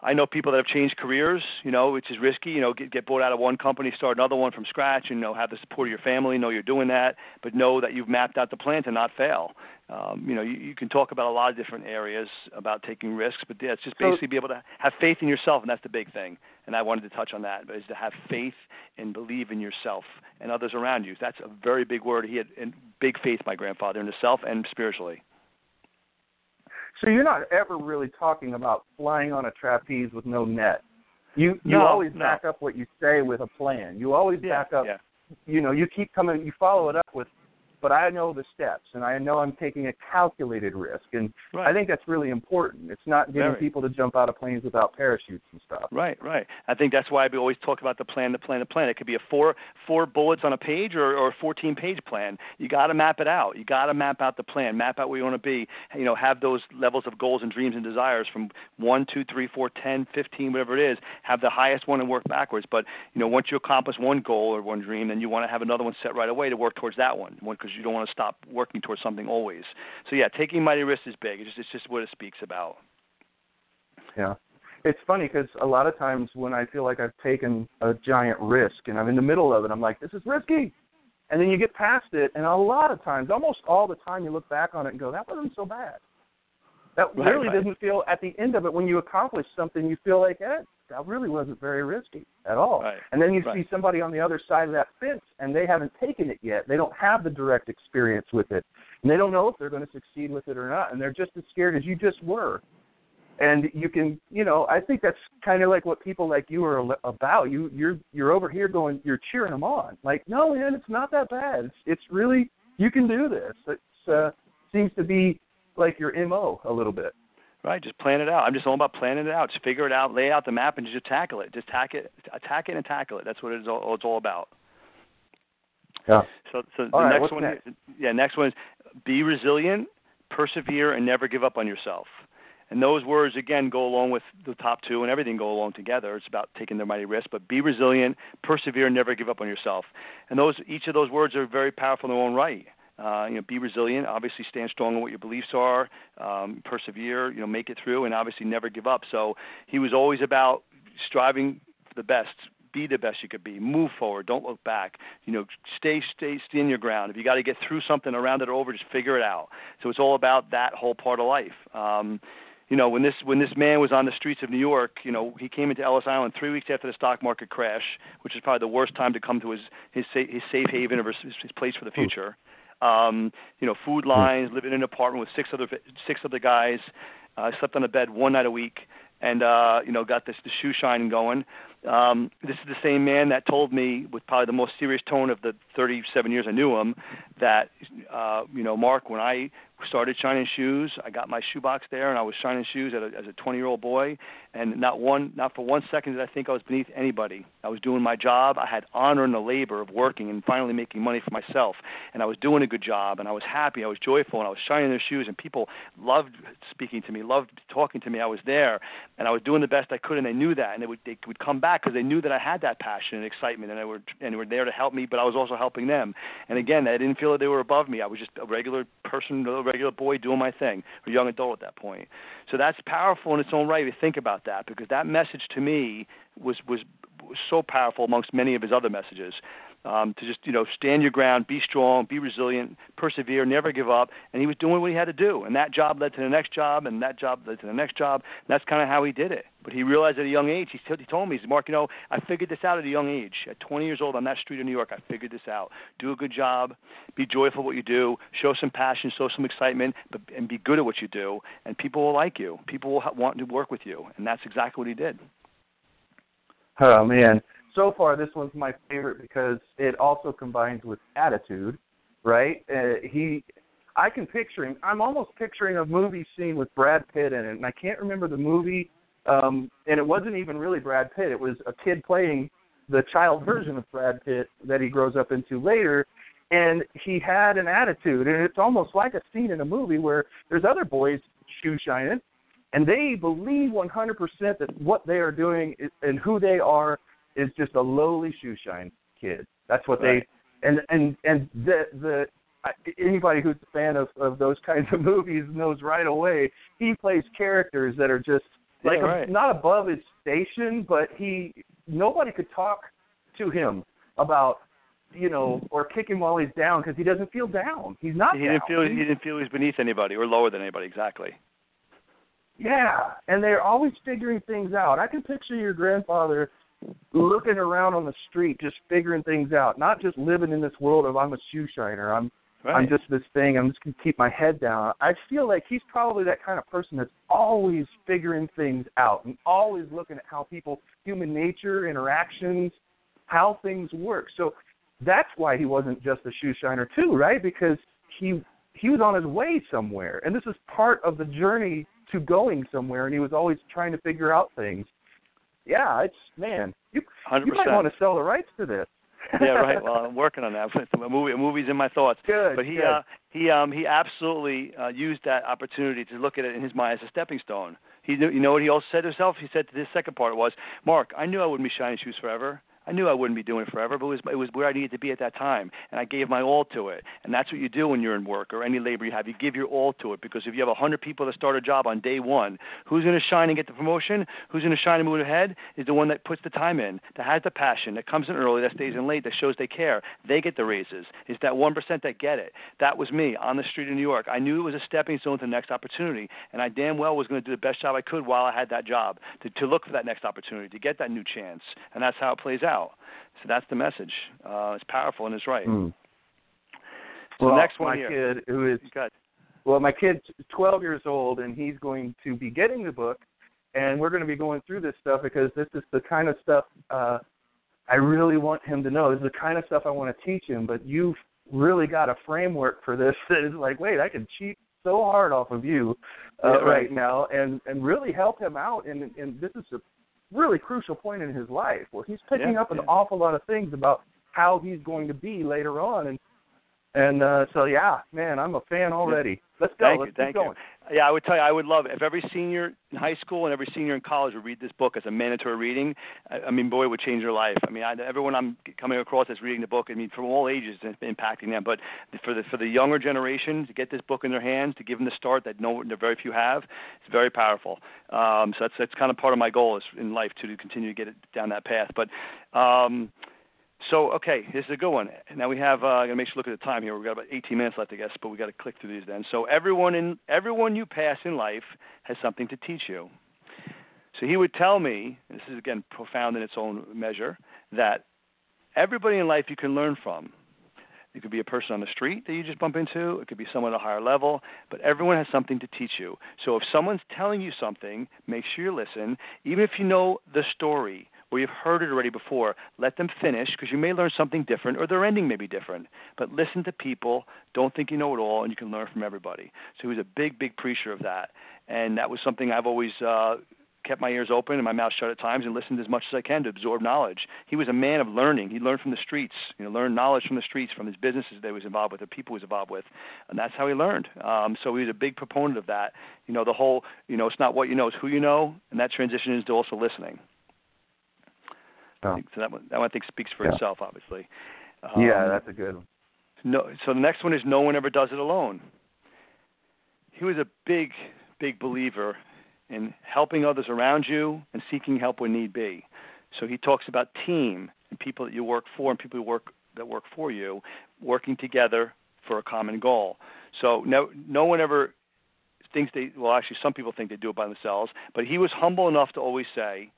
I know people that have changed careers, you know, which is risky. You know, get get bought out of one company, start another one from scratch, and you know, have the support of your family. Know you're doing that, but know that you've mapped out the plan to not fail. Um, you know, you, you can talk about a lot of different areas about taking risks, but yeah, it's just basically be able to have faith in yourself, and that's the big thing. And I wanted to touch on that, is to have faith and believe in yourself and others around you. That's a very big word. He had and big faith, my grandfather, in himself and spiritually. So you're not ever really talking about flying on a trapeze with no net. You you no, always no. back up what you say with a plan. You always Yeah, back up. yeah. You know, you keep coming. You follow it up with, but I know the steps, and I know I'm taking a calculated risk, and Right. I think that's really important. It's not getting Very. people to jump out of planes without parachutes and stuff. Right, right. I think that's why we always talk about the plan, the plan, the plan. It could be a four four bullets on a page or or a 14 page plan. You got to map it out. You got to map out the plan. Map out where you want to be. You know, have those levels of goals and dreams and desires from one, two, three, four, ten, fifteen, whatever it is. Have the highest one and work backwards. But you know, once you accomplish one goal or one dream, then you want to have another one set right away to work towards that one, because you don't want to stop working towards something always. So yeah, taking mighty risks is big. It's just it's just what it speaks about. Yeah. It's funny because a lot of times when I feel like I've taken a giant risk and I'm in the middle of it, I'm like, this is risky. And then you get past it, and a lot of times, almost all the time, you look back on it and go, that wasn't so bad. That Right, really right. doesn't feel, at the end of it, when you accomplish something, you feel like, eh, that really wasn't very risky at all. Right, And then you right. see somebody on the other side of that fence, and they haven't taken it yet. They don't have the direct experience with it. And they don't know if they're going to succeed with it or not. And they're just as scared as you just were and you can you know i think that's kind of like what people like you are about you you're you're over here going you're cheering them on like no man it's not that bad it's it's really you can do this it's uh seems to be like your mo a little bit Right, just plan it out. I'm just all about planning it out. Just figure it out, lay out the map, and just tackle it. Just tack it, attack it, and tackle it. That's what it's all, it's all about. yeah So, so All the right, next one, next? yeah, next one is be resilient, persevere, and never give up on yourself. And those words again go along with the top two, and everything go along together. It's about taking the mighty risk, but be resilient, persevere, and never give up on yourself. And those, each of those words are very powerful in their own right. Uh, you know, be resilient. Obviously, stand strong in what your beliefs are. Um, persevere. You know, make it through, and obviously never give up. So he was always about striving for the best. Be the best you could be. Move forward. Don't look back. You know, stay, stay, stay in your ground. If you got to get through something around it or over, just figure it out. So it's all about that whole part of life. Um, you know, when this when this man was on the streets of New York, you know, he came into Ellis Island three weeks after the stock market crash, which is probably the worst time to come to his his sa- his safe haven or his, his place for the future. Um, you know, food lines, living in an apartment with six other six other guys. Uh, slept on a bed one night a week, and uh, you know, got this the shoe shining going. Um, this is the same man that told me, with probably the most serious tone of the 37 years I knew him, that uh, you know, Marc, when I started shining shoes, I got my shoebox there, and I was shining shoes a, as a 20-year-old boy, and not one, not for one second did I think I was beneath anybody. I was doing my job. I had honor in the labor of working and finally making money for myself, and I was doing a good job, and I was happy, I was joyful, and I was shining their shoes, and people loved speaking to me, loved talking to me. I was there, and I was doing the best I could, and they knew that, and they would they would come back because they knew that I had that passion and excitement, and they were and they were there to help me, but I was also helping them. And again, I didn't feel that they were above me. I was just a regular person, regular boy doing my thing, a young adult at that point. So that's powerful in its own right. to think about that, because that message to me was was, so powerful amongst many of his other messages. Um, to just you know stand your ground, be strong, be resilient, persevere, never give up, and he was doing what he had to do, and that job led to the next job, and that job led to the next job. And that's kind of how he did it. But he realized at a young age, he, t- he told me, he said, Marc, you know, I figured this out at a young age. At 20 years old on that street in New York, I figured this out. Do a good job, be joyful what you do, show some passion, show some excitement, but, and be good at what you do, and people will like you. People will ha- want to work with you, and that's exactly what he did. oh man so far this one's my favorite because it also combines with attitude right uh, he I can picture him. I'm almost picturing a movie scene with Brad Pitt in it, and I can't remember the movie. Um, and it wasn't even really Brad Pitt. It was a kid playing the child version of Brad Pitt that he grows up into later. And he had an attitude, and it's almost like a scene in a movie where there's other boys shoe shining, and they believe 100% that what they are doing and who they are is just a lowly shoe shine kid. That's what right. they and and and the the anybody who's a fan of of those kinds of movies knows right away he plays characters that are just like yeah, right. not above his station, but he nobody could talk to him about you know or kick him while he's down because he doesn't feel down. He's not. He down. didn't feel he didn't feel he was beneath anybody or lower than anybody. Exactly. Yeah, and they're always figuring things out. I can picture your grandfather looking around on the street, just figuring things out, not just living in this world of I'm a shoe shiner. I'm Right. I'm just this thing. I'm just gonna keep my head down. I feel like he's probably that kind of person that's always figuring things out and always looking at how people, human nature, interactions, how things work. So that's why he wasn't just a shoe shiner too, right? Because he he was on his way somewhere, and this is part of the journey to going somewhere. And he was always trying to figure out things. Yeah, it's man, you Hundred you might want to sell the rights to this. yeah, right. Well, I'm working on that. A movie, a movie's in my thoughts. Good. But he, good. uh, he, um, he absolutely uh, used that opportunity to look at it in his mind as a stepping stone. He, knew, you know what he also said to himself? He said to this second part was, Marc, I knew I wouldn't be shining shoes forever. I knew I wouldn't be doing it forever, but it was, it was where I needed to be at that time, and I gave my all to it. And that's what you do when you're in work or any labor you have. You give your all to it because if you have a hundred people that start a job on day one, who's going to shine and get the promotion? Who's going to shine and move ahead? Is the one that puts the time in, that has the passion, that comes in early, that stays in late, that shows they care. They get the raises. It's that one percent that get it. That was me on the street in New York. I knew it was a stepping stone to the next opportunity, and I damn well was going to do the best job I could while I had that job to, to look for that next opportunity, to get that new chance, and that's how it plays out. So that's the message. Uh, it's powerful and it's right. Mm. So well, next one my here. kid who is Good. well, my kid's 12 years old, and he's going to be getting the book, and we're going to be going through this stuff because this is the kind of stuff uh, I really want him to know. This is the kind of stuff I want to teach him. But you've really got a framework for this that is like, wait, I can cheat so hard off of you uh, Yeah, right. right now, and and really help him out. And and this is a really crucial point in his life where he's picking Yeah, up an yeah. awful lot of things about how he's going to be later on and and uh so yeah man i'm a fan already let's go Thank let's you. Thank going you. Yeah, I would tell you, I would love it if every senior in high school and every senior in college would read this book as a mandatory reading. I, I mean, boy, it would change their life. I mean, I, everyone I'm coming across that's reading the book, I mean, from all ages, it's impacting them. But for the for the younger generation to get this book in their hands, to give them the start that no, very few have, it's very powerful. Um, so that's that's kind of part of my goal is in life to, to continue to get it down that path. But um, so okay, this is a good one. Now we have. Uh, I gotta make sure look at the time here. We've got about 18 minutes left, I guess, but we've got to click through these then. So everyone in everyone you pass in life has something to teach you. So he would tell me, this is again profound in its own measure, that everybody in life you can learn from. It could be a person on the street that you just bump into. It could be someone at a higher level, but everyone has something to teach you. So if someone's telling you something, make sure you listen. Even if you know the story or you've heard it already before, let them finish because you may learn something different or their ending may be different. But listen to people. Don't think you know it all, and you can learn from everybody. So he was a big, big preacher of that, and that was something I've always uh, kept my ears open and my mouth shut at times and listened as much as I can to absorb knowledge. He was a man of learning. He learned from the streets, you know, learned knowledge from the streets, from his businesses that he was involved with, the people he was involved with, and that's how he learned. Um, so he was a big proponent of that. You know, the whole, you know, it's not what you know, it's who you know, and that transition into also listening. Oh. so that one, that one I think speaks for Yeah. itself, obviously. Um, yeah that's a good one no, so the next one is no one ever does it alone. He was a big, big believer in helping others around you and seeking help when need be. So he talks about team and people that you work for and people who work that work for you working together for a common goal. So no, no one ever thinks they well actually some people think they do it by themselves, but he was humble enough to always say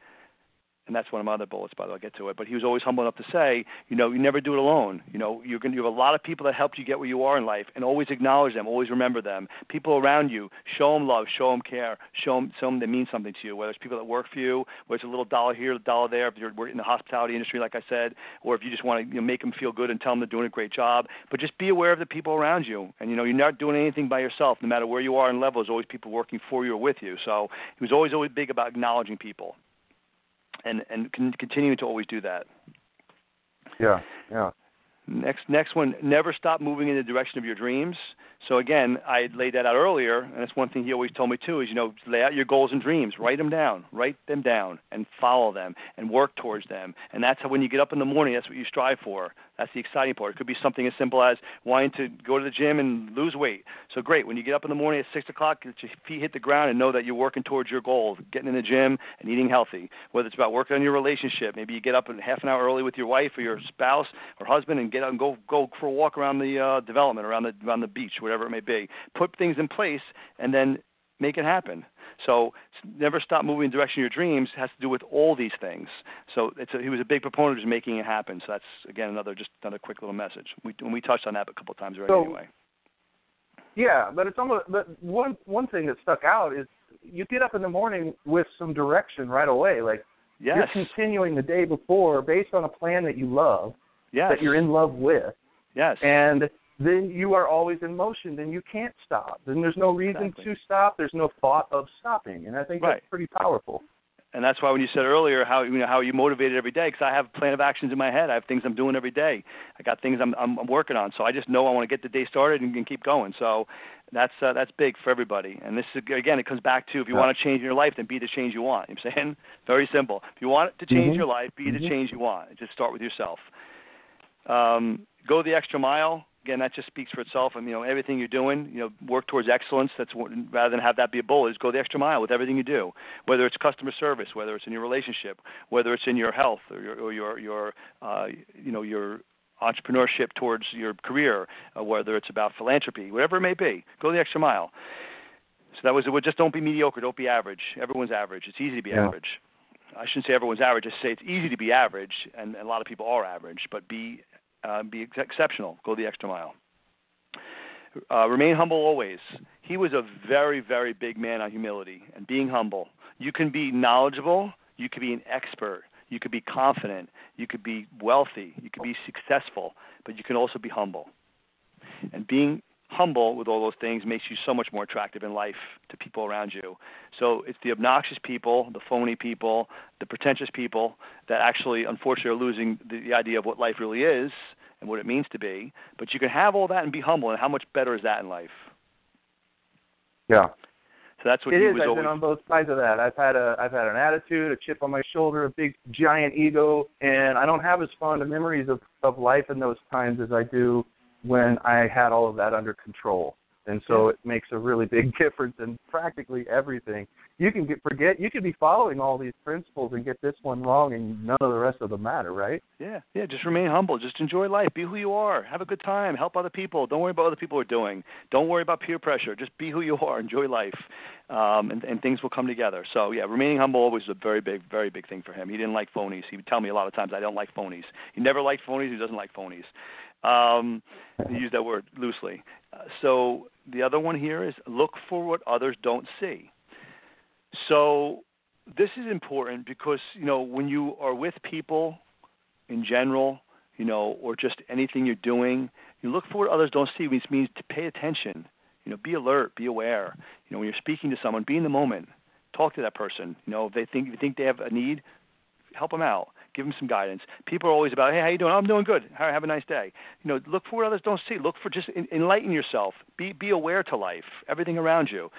and that's one of my other bullets, by the way. I'll get to it. But he was always humble enough to say, you know, you never do it alone. You know, you're going to you have a lot of people that helped you get where you are in life, and always acknowledge them, always remember them. People around you, show them love, show them care, show them, show them they mean something to you. Whether it's people that work for you, whether it's a little dollar here, a dollar there, if you're in the hospitality industry, like I said, or if you just want to you know, make them feel good and tell them they're doing a great job. But just be aware of the people around you, and you know, you're not doing anything by yourself. No matter where you are in level, there's always people working for you or with you. So he was always always big about acknowledging people and and con- continuing to always do that. Yeah, yeah. Next, next one. Never stop moving in the direction of your dreams. So again, I laid that out earlier, and that's one thing he always told me too. Is you know, lay out your goals and dreams, write them down, write them down, and follow them, and work towards them. And that's how when you get up in the morning, that's what you strive for. That's the exciting part. It could be something as simple as wanting to go to the gym and lose weight. So great. When you get up in the morning at six o'clock, get your feet hit the ground and know that you're working towards your goal, getting in the gym and eating healthy. Whether it's about working on your relationship, maybe you get up half an hour early with your wife or your spouse or husband and get up and go go for a walk around the uh, development, around the around the beach, whatever it may be. Put things in place and then make it happen. So never stop moving in the direction of your dreams has to do with all these things. So it's a, he was a big proponent of just making it happen. So that's again another just another quick little message. We and we touched on that a couple of times already so, anyway. Yeah, but it's almost but one one thing that stuck out is you get up in the morning with some direction right away. Like yes. you're continuing the day before based on a plan that you love, yes. that you're in love with. Yes. And then you are always in motion. Then you can't stop. Then there's no reason exactly. to stop. There's no thought of stopping, and I think right. that's pretty powerful. And that's why when you said earlier how you know how you motivated every day, because I have a plan of actions in my head. I have things I'm doing every day. I got things I'm I'm working on. So I just know I want to get the day started and, and keep going. So that's uh, that's big for everybody. And this is again, it comes back to if you yeah. want to change your life, then be the change you want. You know what I'm saying very simple. If you want to change mm-hmm. your life, be mm-hmm. the change you want. Just start with yourself. Um, go the extra mile again, that just speaks for itself. And you know, everything you're doing, you know, work towards excellence. That's what, rather than have that be a bullet, is go the extra mile with everything you do. Whether it's customer service, whether it's in your relationship, whether it's in your health or your or your your uh, you know your entrepreneurship towards your career, uh, whether it's about philanthropy, whatever it may be, go the extra mile. So that was it. Just don't be mediocre. Don't be average. Everyone's average. It's easy to be yeah. average. I shouldn't say everyone's average. Just say it's easy to be average, and, and a lot of people are average. But be uh, be ex- exceptional. Go the extra mile. Uh, remain humble always. He was a very, very big man on humility and being humble. You can be knowledgeable. You can be an expert. You could be confident. You could be wealthy. You could be successful. But you can also be humble. And being humble with all those things makes you so much more attractive in life to people around you. So it's the obnoxious people, the phony people, the pretentious people that actually, unfortunately, are losing the, the idea of what life really is and what it means to be. But you can have all that and be humble, and how much better is that in life? Yeah. So that's what it he is. was I've always. been on both sides of that. I've had a I've had an attitude, a chip on my shoulder, a big giant ego, and I don't have as fond of memories of of life in those times as I do when I had all of that under control. And so it makes a really big difference in practically everything. You can get forget you could be following all these principles and get this one wrong and none of the rest of them matter, right? Yeah, yeah. Just remain humble. Just enjoy life. Be who you are. Have a good time. Help other people. Don't worry about what other people are doing. Don't worry about peer pressure. Just be who you are. Enjoy life, um, and, and things will come together. So yeah, remaining humble always was a very big, very big thing for him. He didn't like phonies. He would tell me a lot of times, "I don't like phonies." He never liked phonies. He doesn't like phonies. Um, use that word loosely. So the other one here is look for what others don't see. So this is important because you know when you are with people in general, you know, or just anything you're doing, you look for what others don't see, which means to pay attention. You know, be alert, be aware. You know, when you're speaking to someone, be in the moment. Talk to that person. You know, if they think if you think they have a need, help them out. Give them some guidance. People are always about, hey, how you doing? Oh, I'm doing good. Have a nice day. You know, look for what others don't see. Look for just enlighten yourself. Be be aware to life, everything around you.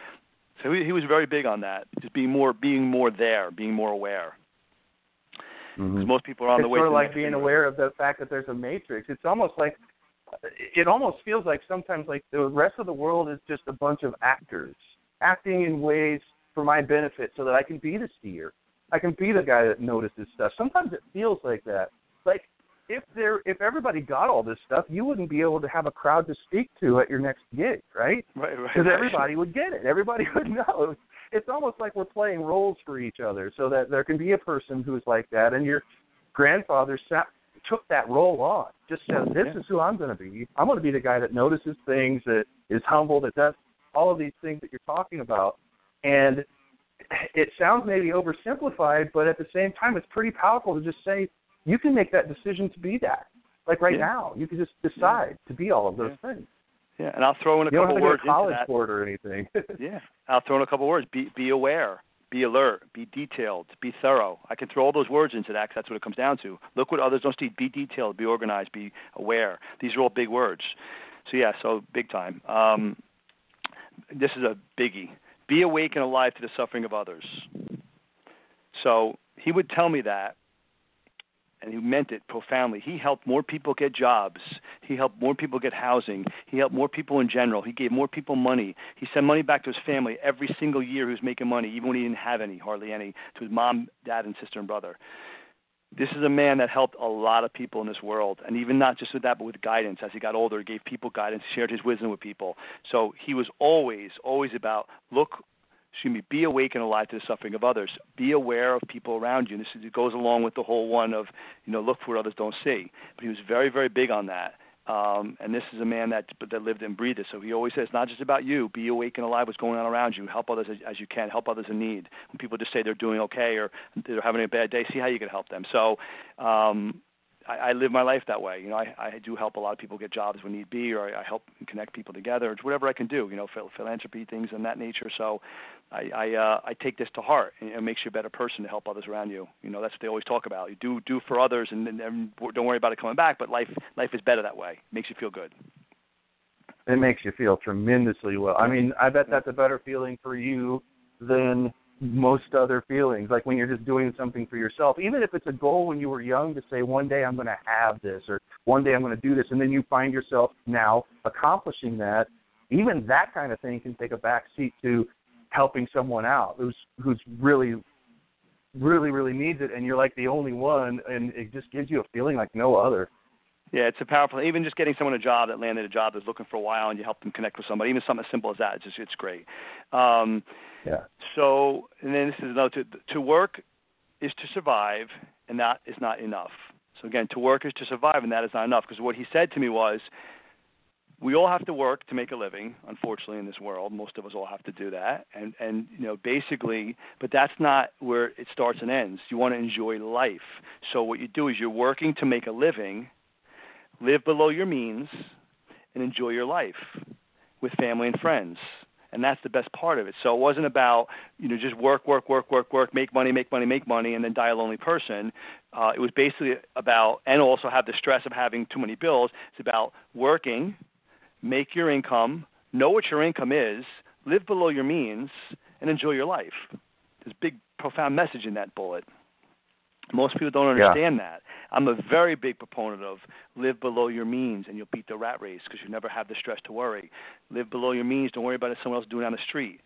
So he, he was very big on that, just being more being more there, being more aware. Because mm-hmm. most people are on it's the way. Sort of to like being thing. aware of the fact that there's a matrix. It's almost like it almost feels like sometimes like the rest of the world is just a bunch of actors acting in ways for my benefit, so that I can be the seer I can be the guy that notices stuff. Sometimes it feels like that. Like if there if everybody got all this stuff, you wouldn't be able to have a crowd to speak to at your next gig, right? Right, right. Because everybody would get it. Everybody would know. it's almost like we're playing roles for each other, so that there can be a person who's like that, and your grandfather sat, took that role on. Just said, "This Yeah. is who I'm going to be. I'm going to be the guy that notices things, that is humble, that does all of these things that you're talking about." And it sounds maybe oversimplified, but at the same time, it's pretty powerful to just say you can make that decision to be that. Like right Yeah. now, you can just decide to be all of those things. Yeah, and I'll throw in a You couple have to go words college into that. it or anything. Yeah, I'll throw in a couple words. Be be aware, be alert, be detailed, be thorough. I can throw all those words into that 'cause that's what it comes down to. Look what others don't see. Be detailed, be organized, be aware. These are all big words. So yeah, so big time. Um, this is a biggie. Be awake and alive to the suffering of others. So he would tell me that, and he meant it profoundly. He helped more people get jobs. He helped more people get housing. He helped more people in general. He gave more people money. He sent money back to his family every single year he was making money, even when he didn't have any, hardly any, to his mom, dad, and sister and brother. This is a man that helped a lot of people in this world, and even not just with that, but with guidance. As he got older, he gave people guidance, shared his wisdom with people. So he was always, always about look excuse me, be awake and alive to the suffering of others. Be aware of people around you. And this is, it goes along with the whole one of, you know, look for what others don't see. But he was very, very big on that. Um, and this is a man that that lived and breathed it. So he always says, not just about you. Be awake and alive. What's going on around you? Help others as, as you can. Help others in need. When people just say they're doing okay or they're having a bad day, see how you can help them. So um, I, I live my life that way. You know, I, I do help a lot of people get jobs when need be, or I, I help connect people together. It's whatever I can do. You know, phil- philanthropy things and that nature. So I I, uh, I take this to heart, and it makes you a better person to help others around you. You know, that's what they always talk about. You do do for others, and, and, and don't worry about it coming back. But life life is better that way. It makes you feel good. it makes you feel tremendously well. I mean, I bet that's a better feeling for you than most other feelings. Like when you're just doing something for yourself, even if it's a goal when you were young to say one day I'm going to have this or one day I'm going to do this, and then you find yourself now accomplishing that. Even that kind of thing can take a back seat to helping someone out who's who's really really really needs it and you're like the only one and it just gives you a feeling like no other Yeah, it's a powerful. Even just getting someone a job that landed a job that's looking for a while, and you help them connect with somebody, even something as simple as that. It's just it's great. Um, yeah So, and then this is another to, to work is to survive, and that is not enough. So again, to work is to survive, and that is not enough. Because what he said to me was, we all have to work to make a living. Unfortunately, in this world, most of us all have to do that, and and you know basically, but that's not where it starts and ends. You want to enjoy life. So what you do is you're working to make a living, live below your means, and enjoy your life with family and friends and that's the best part of it. So it wasn't about you know just work, work, work, work, work, make money, make money, make money, and then die a lonely person. Uh, it was basically about, and also have the stress of having too many bills. It's about working, make your income, know what your income is, live below your means, and enjoy your life. There's a big, profound message in that bullet. Most people don't Yeah. understand that. I'm a very big proponent of live below your means and you'll beat the rat race because you never have the stress to worry. Live below your means. Don't worry about what someone else doing on the street.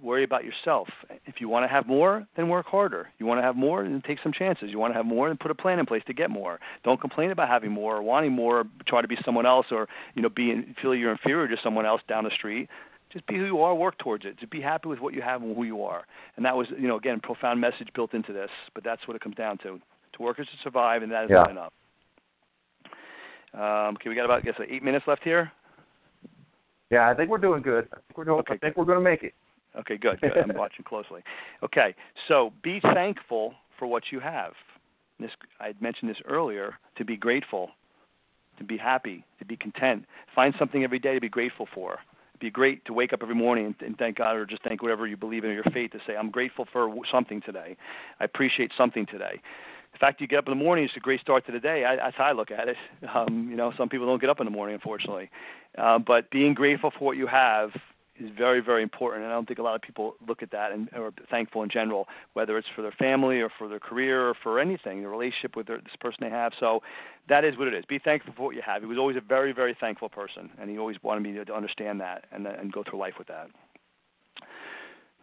Worry about yourself. If you want to have more, then work harder. You want to have more, then take some chances. You want to have more, then put a plan in place to get more. Don't complain about having more or wanting more. Or try to be someone else, or you know, be feel you're inferior to someone else down the street. Just be who you are. Work towards it. Just be happy with what you have and who you are. And that was, you know, again, profound message built into this. But that's what it comes down to. To work is to survive, and that is Yeah. not enough. Um, okay, we got about I guess eight minutes left here. yeah i think we're doing good i think we're doing Okay. i think we're going to make it Okay, good. good. I'm watching closely. Okay, so be thankful for what you have. This I had mentioned this earlier. To be grateful, to be happy, to be content. Find something every day to be grateful for. Be great to wake up every morning and, and thank God, or just thank whatever you believe in or your faith. To say, I'm grateful for something today. I appreciate something today. The fact you get up in the morning is a great start to the day. I, that's how I look at it. Um, you know, some people don't get up in the morning, unfortunately. Uh, but being grateful for what you have is very, very important. And I don't think a lot of people look at that and are thankful in general, whether it's for their family or for their career or for anything, the relationship with their, this person they have. So that is what it is. Be thankful for what you have. He was always a very, very thankful person, and he always wanted me to, to understand that and, and go through life with that.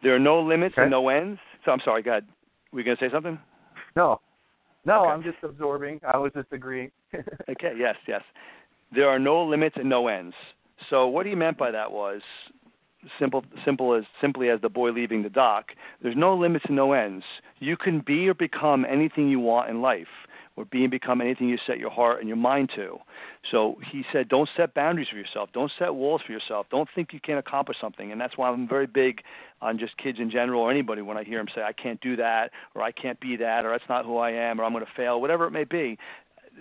There are no limits Okay. and no ends. So I'm sorry, go ahead. Were you going to say something? no no Okay. i'm just absorbing i was just agreeing Okay, yes, yes. There are no limits and no ends. So what he meant by that was simple simple as simply as the boy leaving the dock. There's no limits and no ends. You can be or become anything you want in life or be and become anything you set your heart and your mind to. So he said, don't set boundaries for yourself. Don't set walls for yourself. Don't think you can't accomplish something. And that's why I'm very big on just kids in general or anybody when I hear them say, I can't do that, or I can't be that, or that's not who I am, or I'm going to fail, whatever it may be.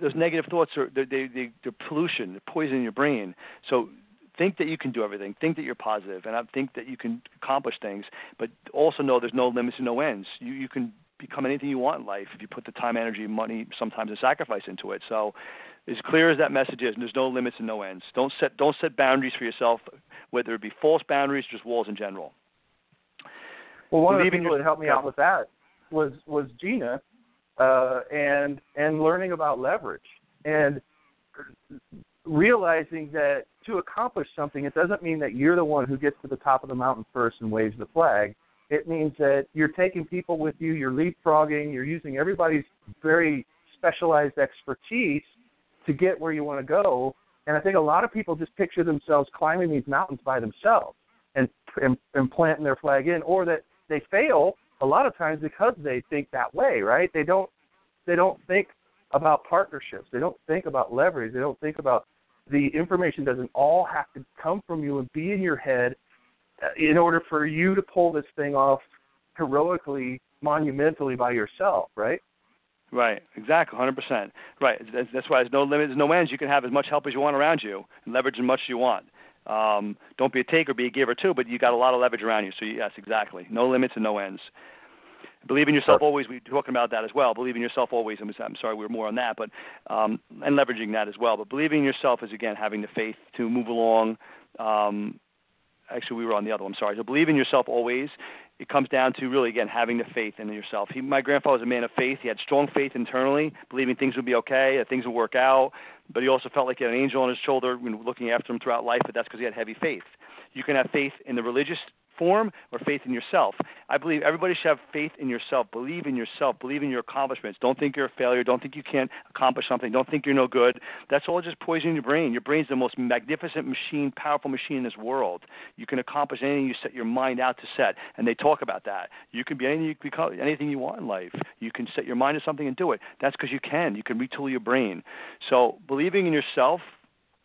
Those negative thoughts are they, they, they, they're pollution, they're poisoning your brain. So think that you can do everything. Think that you're positive, and I think that you can accomplish things. But also know there's no limits and no ends. You you can become anything you want in life if you put the time, energy, money, sometimes a sacrifice into it. So, as clear as that message is, there's no limits and no ends. Don't set don't set boundaries for yourself, whether it be false boundaries, just walls in general. Well, one Believing of the people that helped me out with that was was Gina, uh, and and learning about leverage and realizing that to accomplish something, it doesn't mean that you're the one who gets to the top of the mountain first and waves the flag it means that you're taking people with you, you're leapfrogging, you're using everybody's very specialized expertise to get where you want to go. And I think a lot of people just picture themselves climbing these mountains by themselves and, and, and planting their flag in, or that they fail a lot of times because they think that way, right? They don't they don't think about partnerships. They don't think about leverage. They don't think about the information doesn't all have to come from you and be in your head in order for you to pull this thing off heroically, monumentally by yourself, right? Right, exactly, 100%. Right, that's, that's why there's no limits, no ends. You can have as much help as you want around you and leverage as much as you want. Um, don't be a taker, be a giver too, but you got a lot of leverage around you. So yes, exactly, no limits and no ends. Believe in yourself always. We are talking about that as well. Believe in yourself always. I'm, I'm sorry, we are more on that, but um, and leveraging that as well. But believing in yourself is again having the faith to move along, um, actually we were on the other one. I'm sorry. So believe in yourself always. It comes down to really again having the faith in yourself. He, my grandfather was a man of faith. He had strong faith internally, believing things would be okay, that things would work out. But he also felt like he had an angel on his shoulder, you know, looking after him throughout life. But that's because he had heavy faith. You can have faith in the religious form or faith in yourself. I believe everybody should have faith in yourself. Believe in yourself. Believe in your accomplishments. Don't think you're a failure. Don't think you can't accomplish something. Don't think you're no good. That's all just poisoning your brain. Your brain's the most magnificent machine, powerful machine in this world. You can accomplish anything you set your mind out to set. And they talk about that. You can be anything you, become anything you want in life. You can set your mind to something and do it. That's because you can. You can retool your brain. So believing in yourself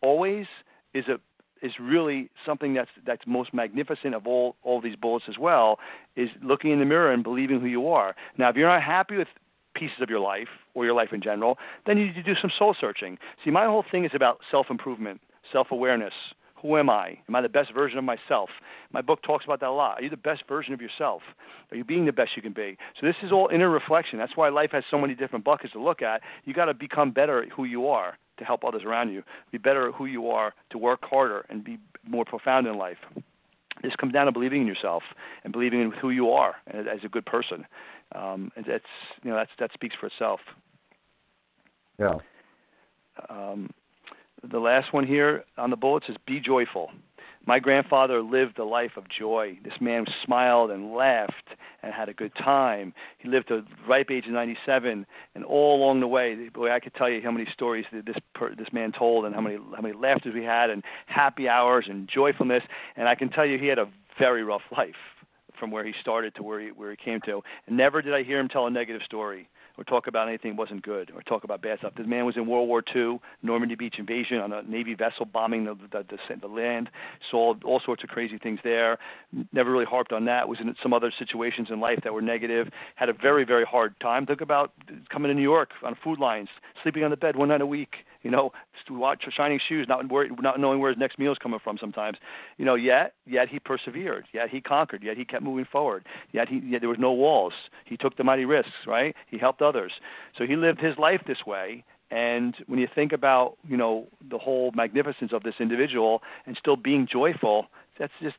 always is a is really something that's that's most magnificent of all all these bullets as well is looking in the mirror and believing who you are. Now, if you're not happy with pieces of your life or your life in general, then you need to do some soul searching. See, my whole thing is about self improvement, self awareness. Who am I? Am I the best version of myself? My book talks about that a lot. Are you the best version of yourself? Are you being the best you can be? So this is all inner reflection. That's why life has so many different buckets to look at. You got to become better at who you are to help others around you. Be better at who you are, to work harder, and be more profound in life. This comes down to believing in yourself and believing in who you are as, as a good person. Um, and that's you know that's that speaks for itself. Yeah. Um, the last one here on the bullets is be joyful. My grandfather lived a life of joy. This man smiled and laughed and had a good time. He lived to ripe age of 97, and all along the way, boy, I could tell you how many stories that this per, this man told, and how many how many laughters we had, and happy hours and joyfulness. And I can tell you, he had a very rough life from where he started to where he where he came to. And never did I hear him tell a negative story or talk about anything wasn't good or talk about bad stuff. This man was in World War II, Normandy Beach invasion on a Navy vessel bombing the, the, the, the land, saw all sorts of crazy things there. Never really harped on that. Was in some other situations in life that were negative. Had a very, very hard time. Think about coming to New York on food lines, sleeping on the bed one night a week you know, watch shining shoes, not worried, not knowing where his next meal is coming from. Sometimes, you know, yet yet he persevered, yet he conquered, yet he kept moving forward, yet he yet there was no walls. He took the mighty risks, right? He helped others, so he lived his life this way. And when you think about, you know, the whole magnificence of this individual and still being joyful, that's just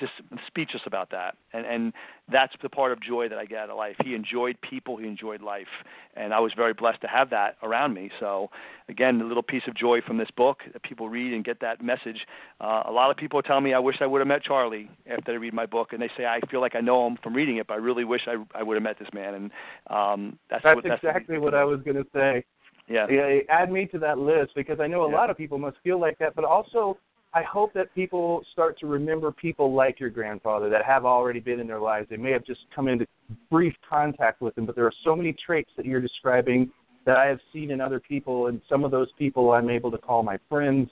just speechless about that. And and that's the part of joy that I get out of life. He enjoyed people he enjoyed life and I was very blessed to have that around me. So again a little piece of joy from this book that people read and get that message uh, a lot of people tell me I wish I would have met Charlie after they read my book and they say I feel like I know him from reading it but I really wish I I would have met this man. And um that's that's what, exactly what I was going to say. Yeah. yeah add me to that list because I know a yeah. lot of people must feel like that but also I hope that people start to remember people like your grandfather that have already been in their lives. They may have just come into brief contact with them, but there are so many traits that you're describing that I have seen in other people, and some of those people I'm able to call my friends,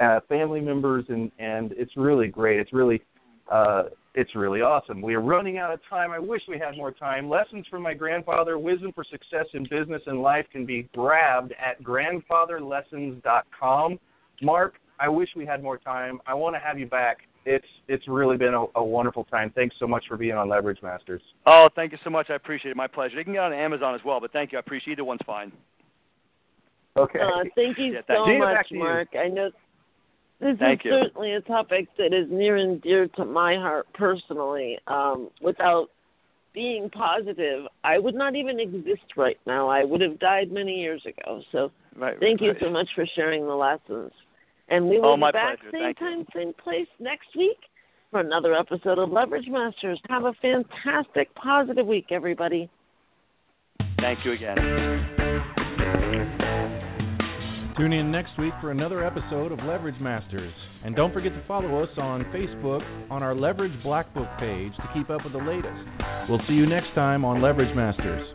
uh, family members, and and it's really great. It's really uh, it's really awesome. We are running out of time. I wish we had more time. Lessons from my grandfather, wisdom for success in business and life can be grabbed at grandfatherlessons.com. Marc, I wish we had more time. I want to have you back. It's it's really been a, a wonderful time. Thanks so much for being on Leverage Masters. Oh, thank you so much. I appreciate it. My pleasure. You can get on Amazon as well, but thank you. I appreciate either one's fine. Okay. Uh, thank you Yeah, so thank you. much, Gina, Marc. I know this Thank is you. certainly a topic that is near and dear to my heart personally. Um, without being positive, I would not even exist right now. I would have died many years ago. So Right. thank you so much for sharing the lessons. And we will Oh, be back pleasure. same Thank you. time, same place next week for another episode of Leverage Masters. Have a fantastic, positive week, everybody. Thank you again. Tune in next week for another episode of Leverage Masters. And don't forget to follow us on Facebook on our Leverage Black Book page to keep up with the latest. We'll see you next time on Leverage Masters.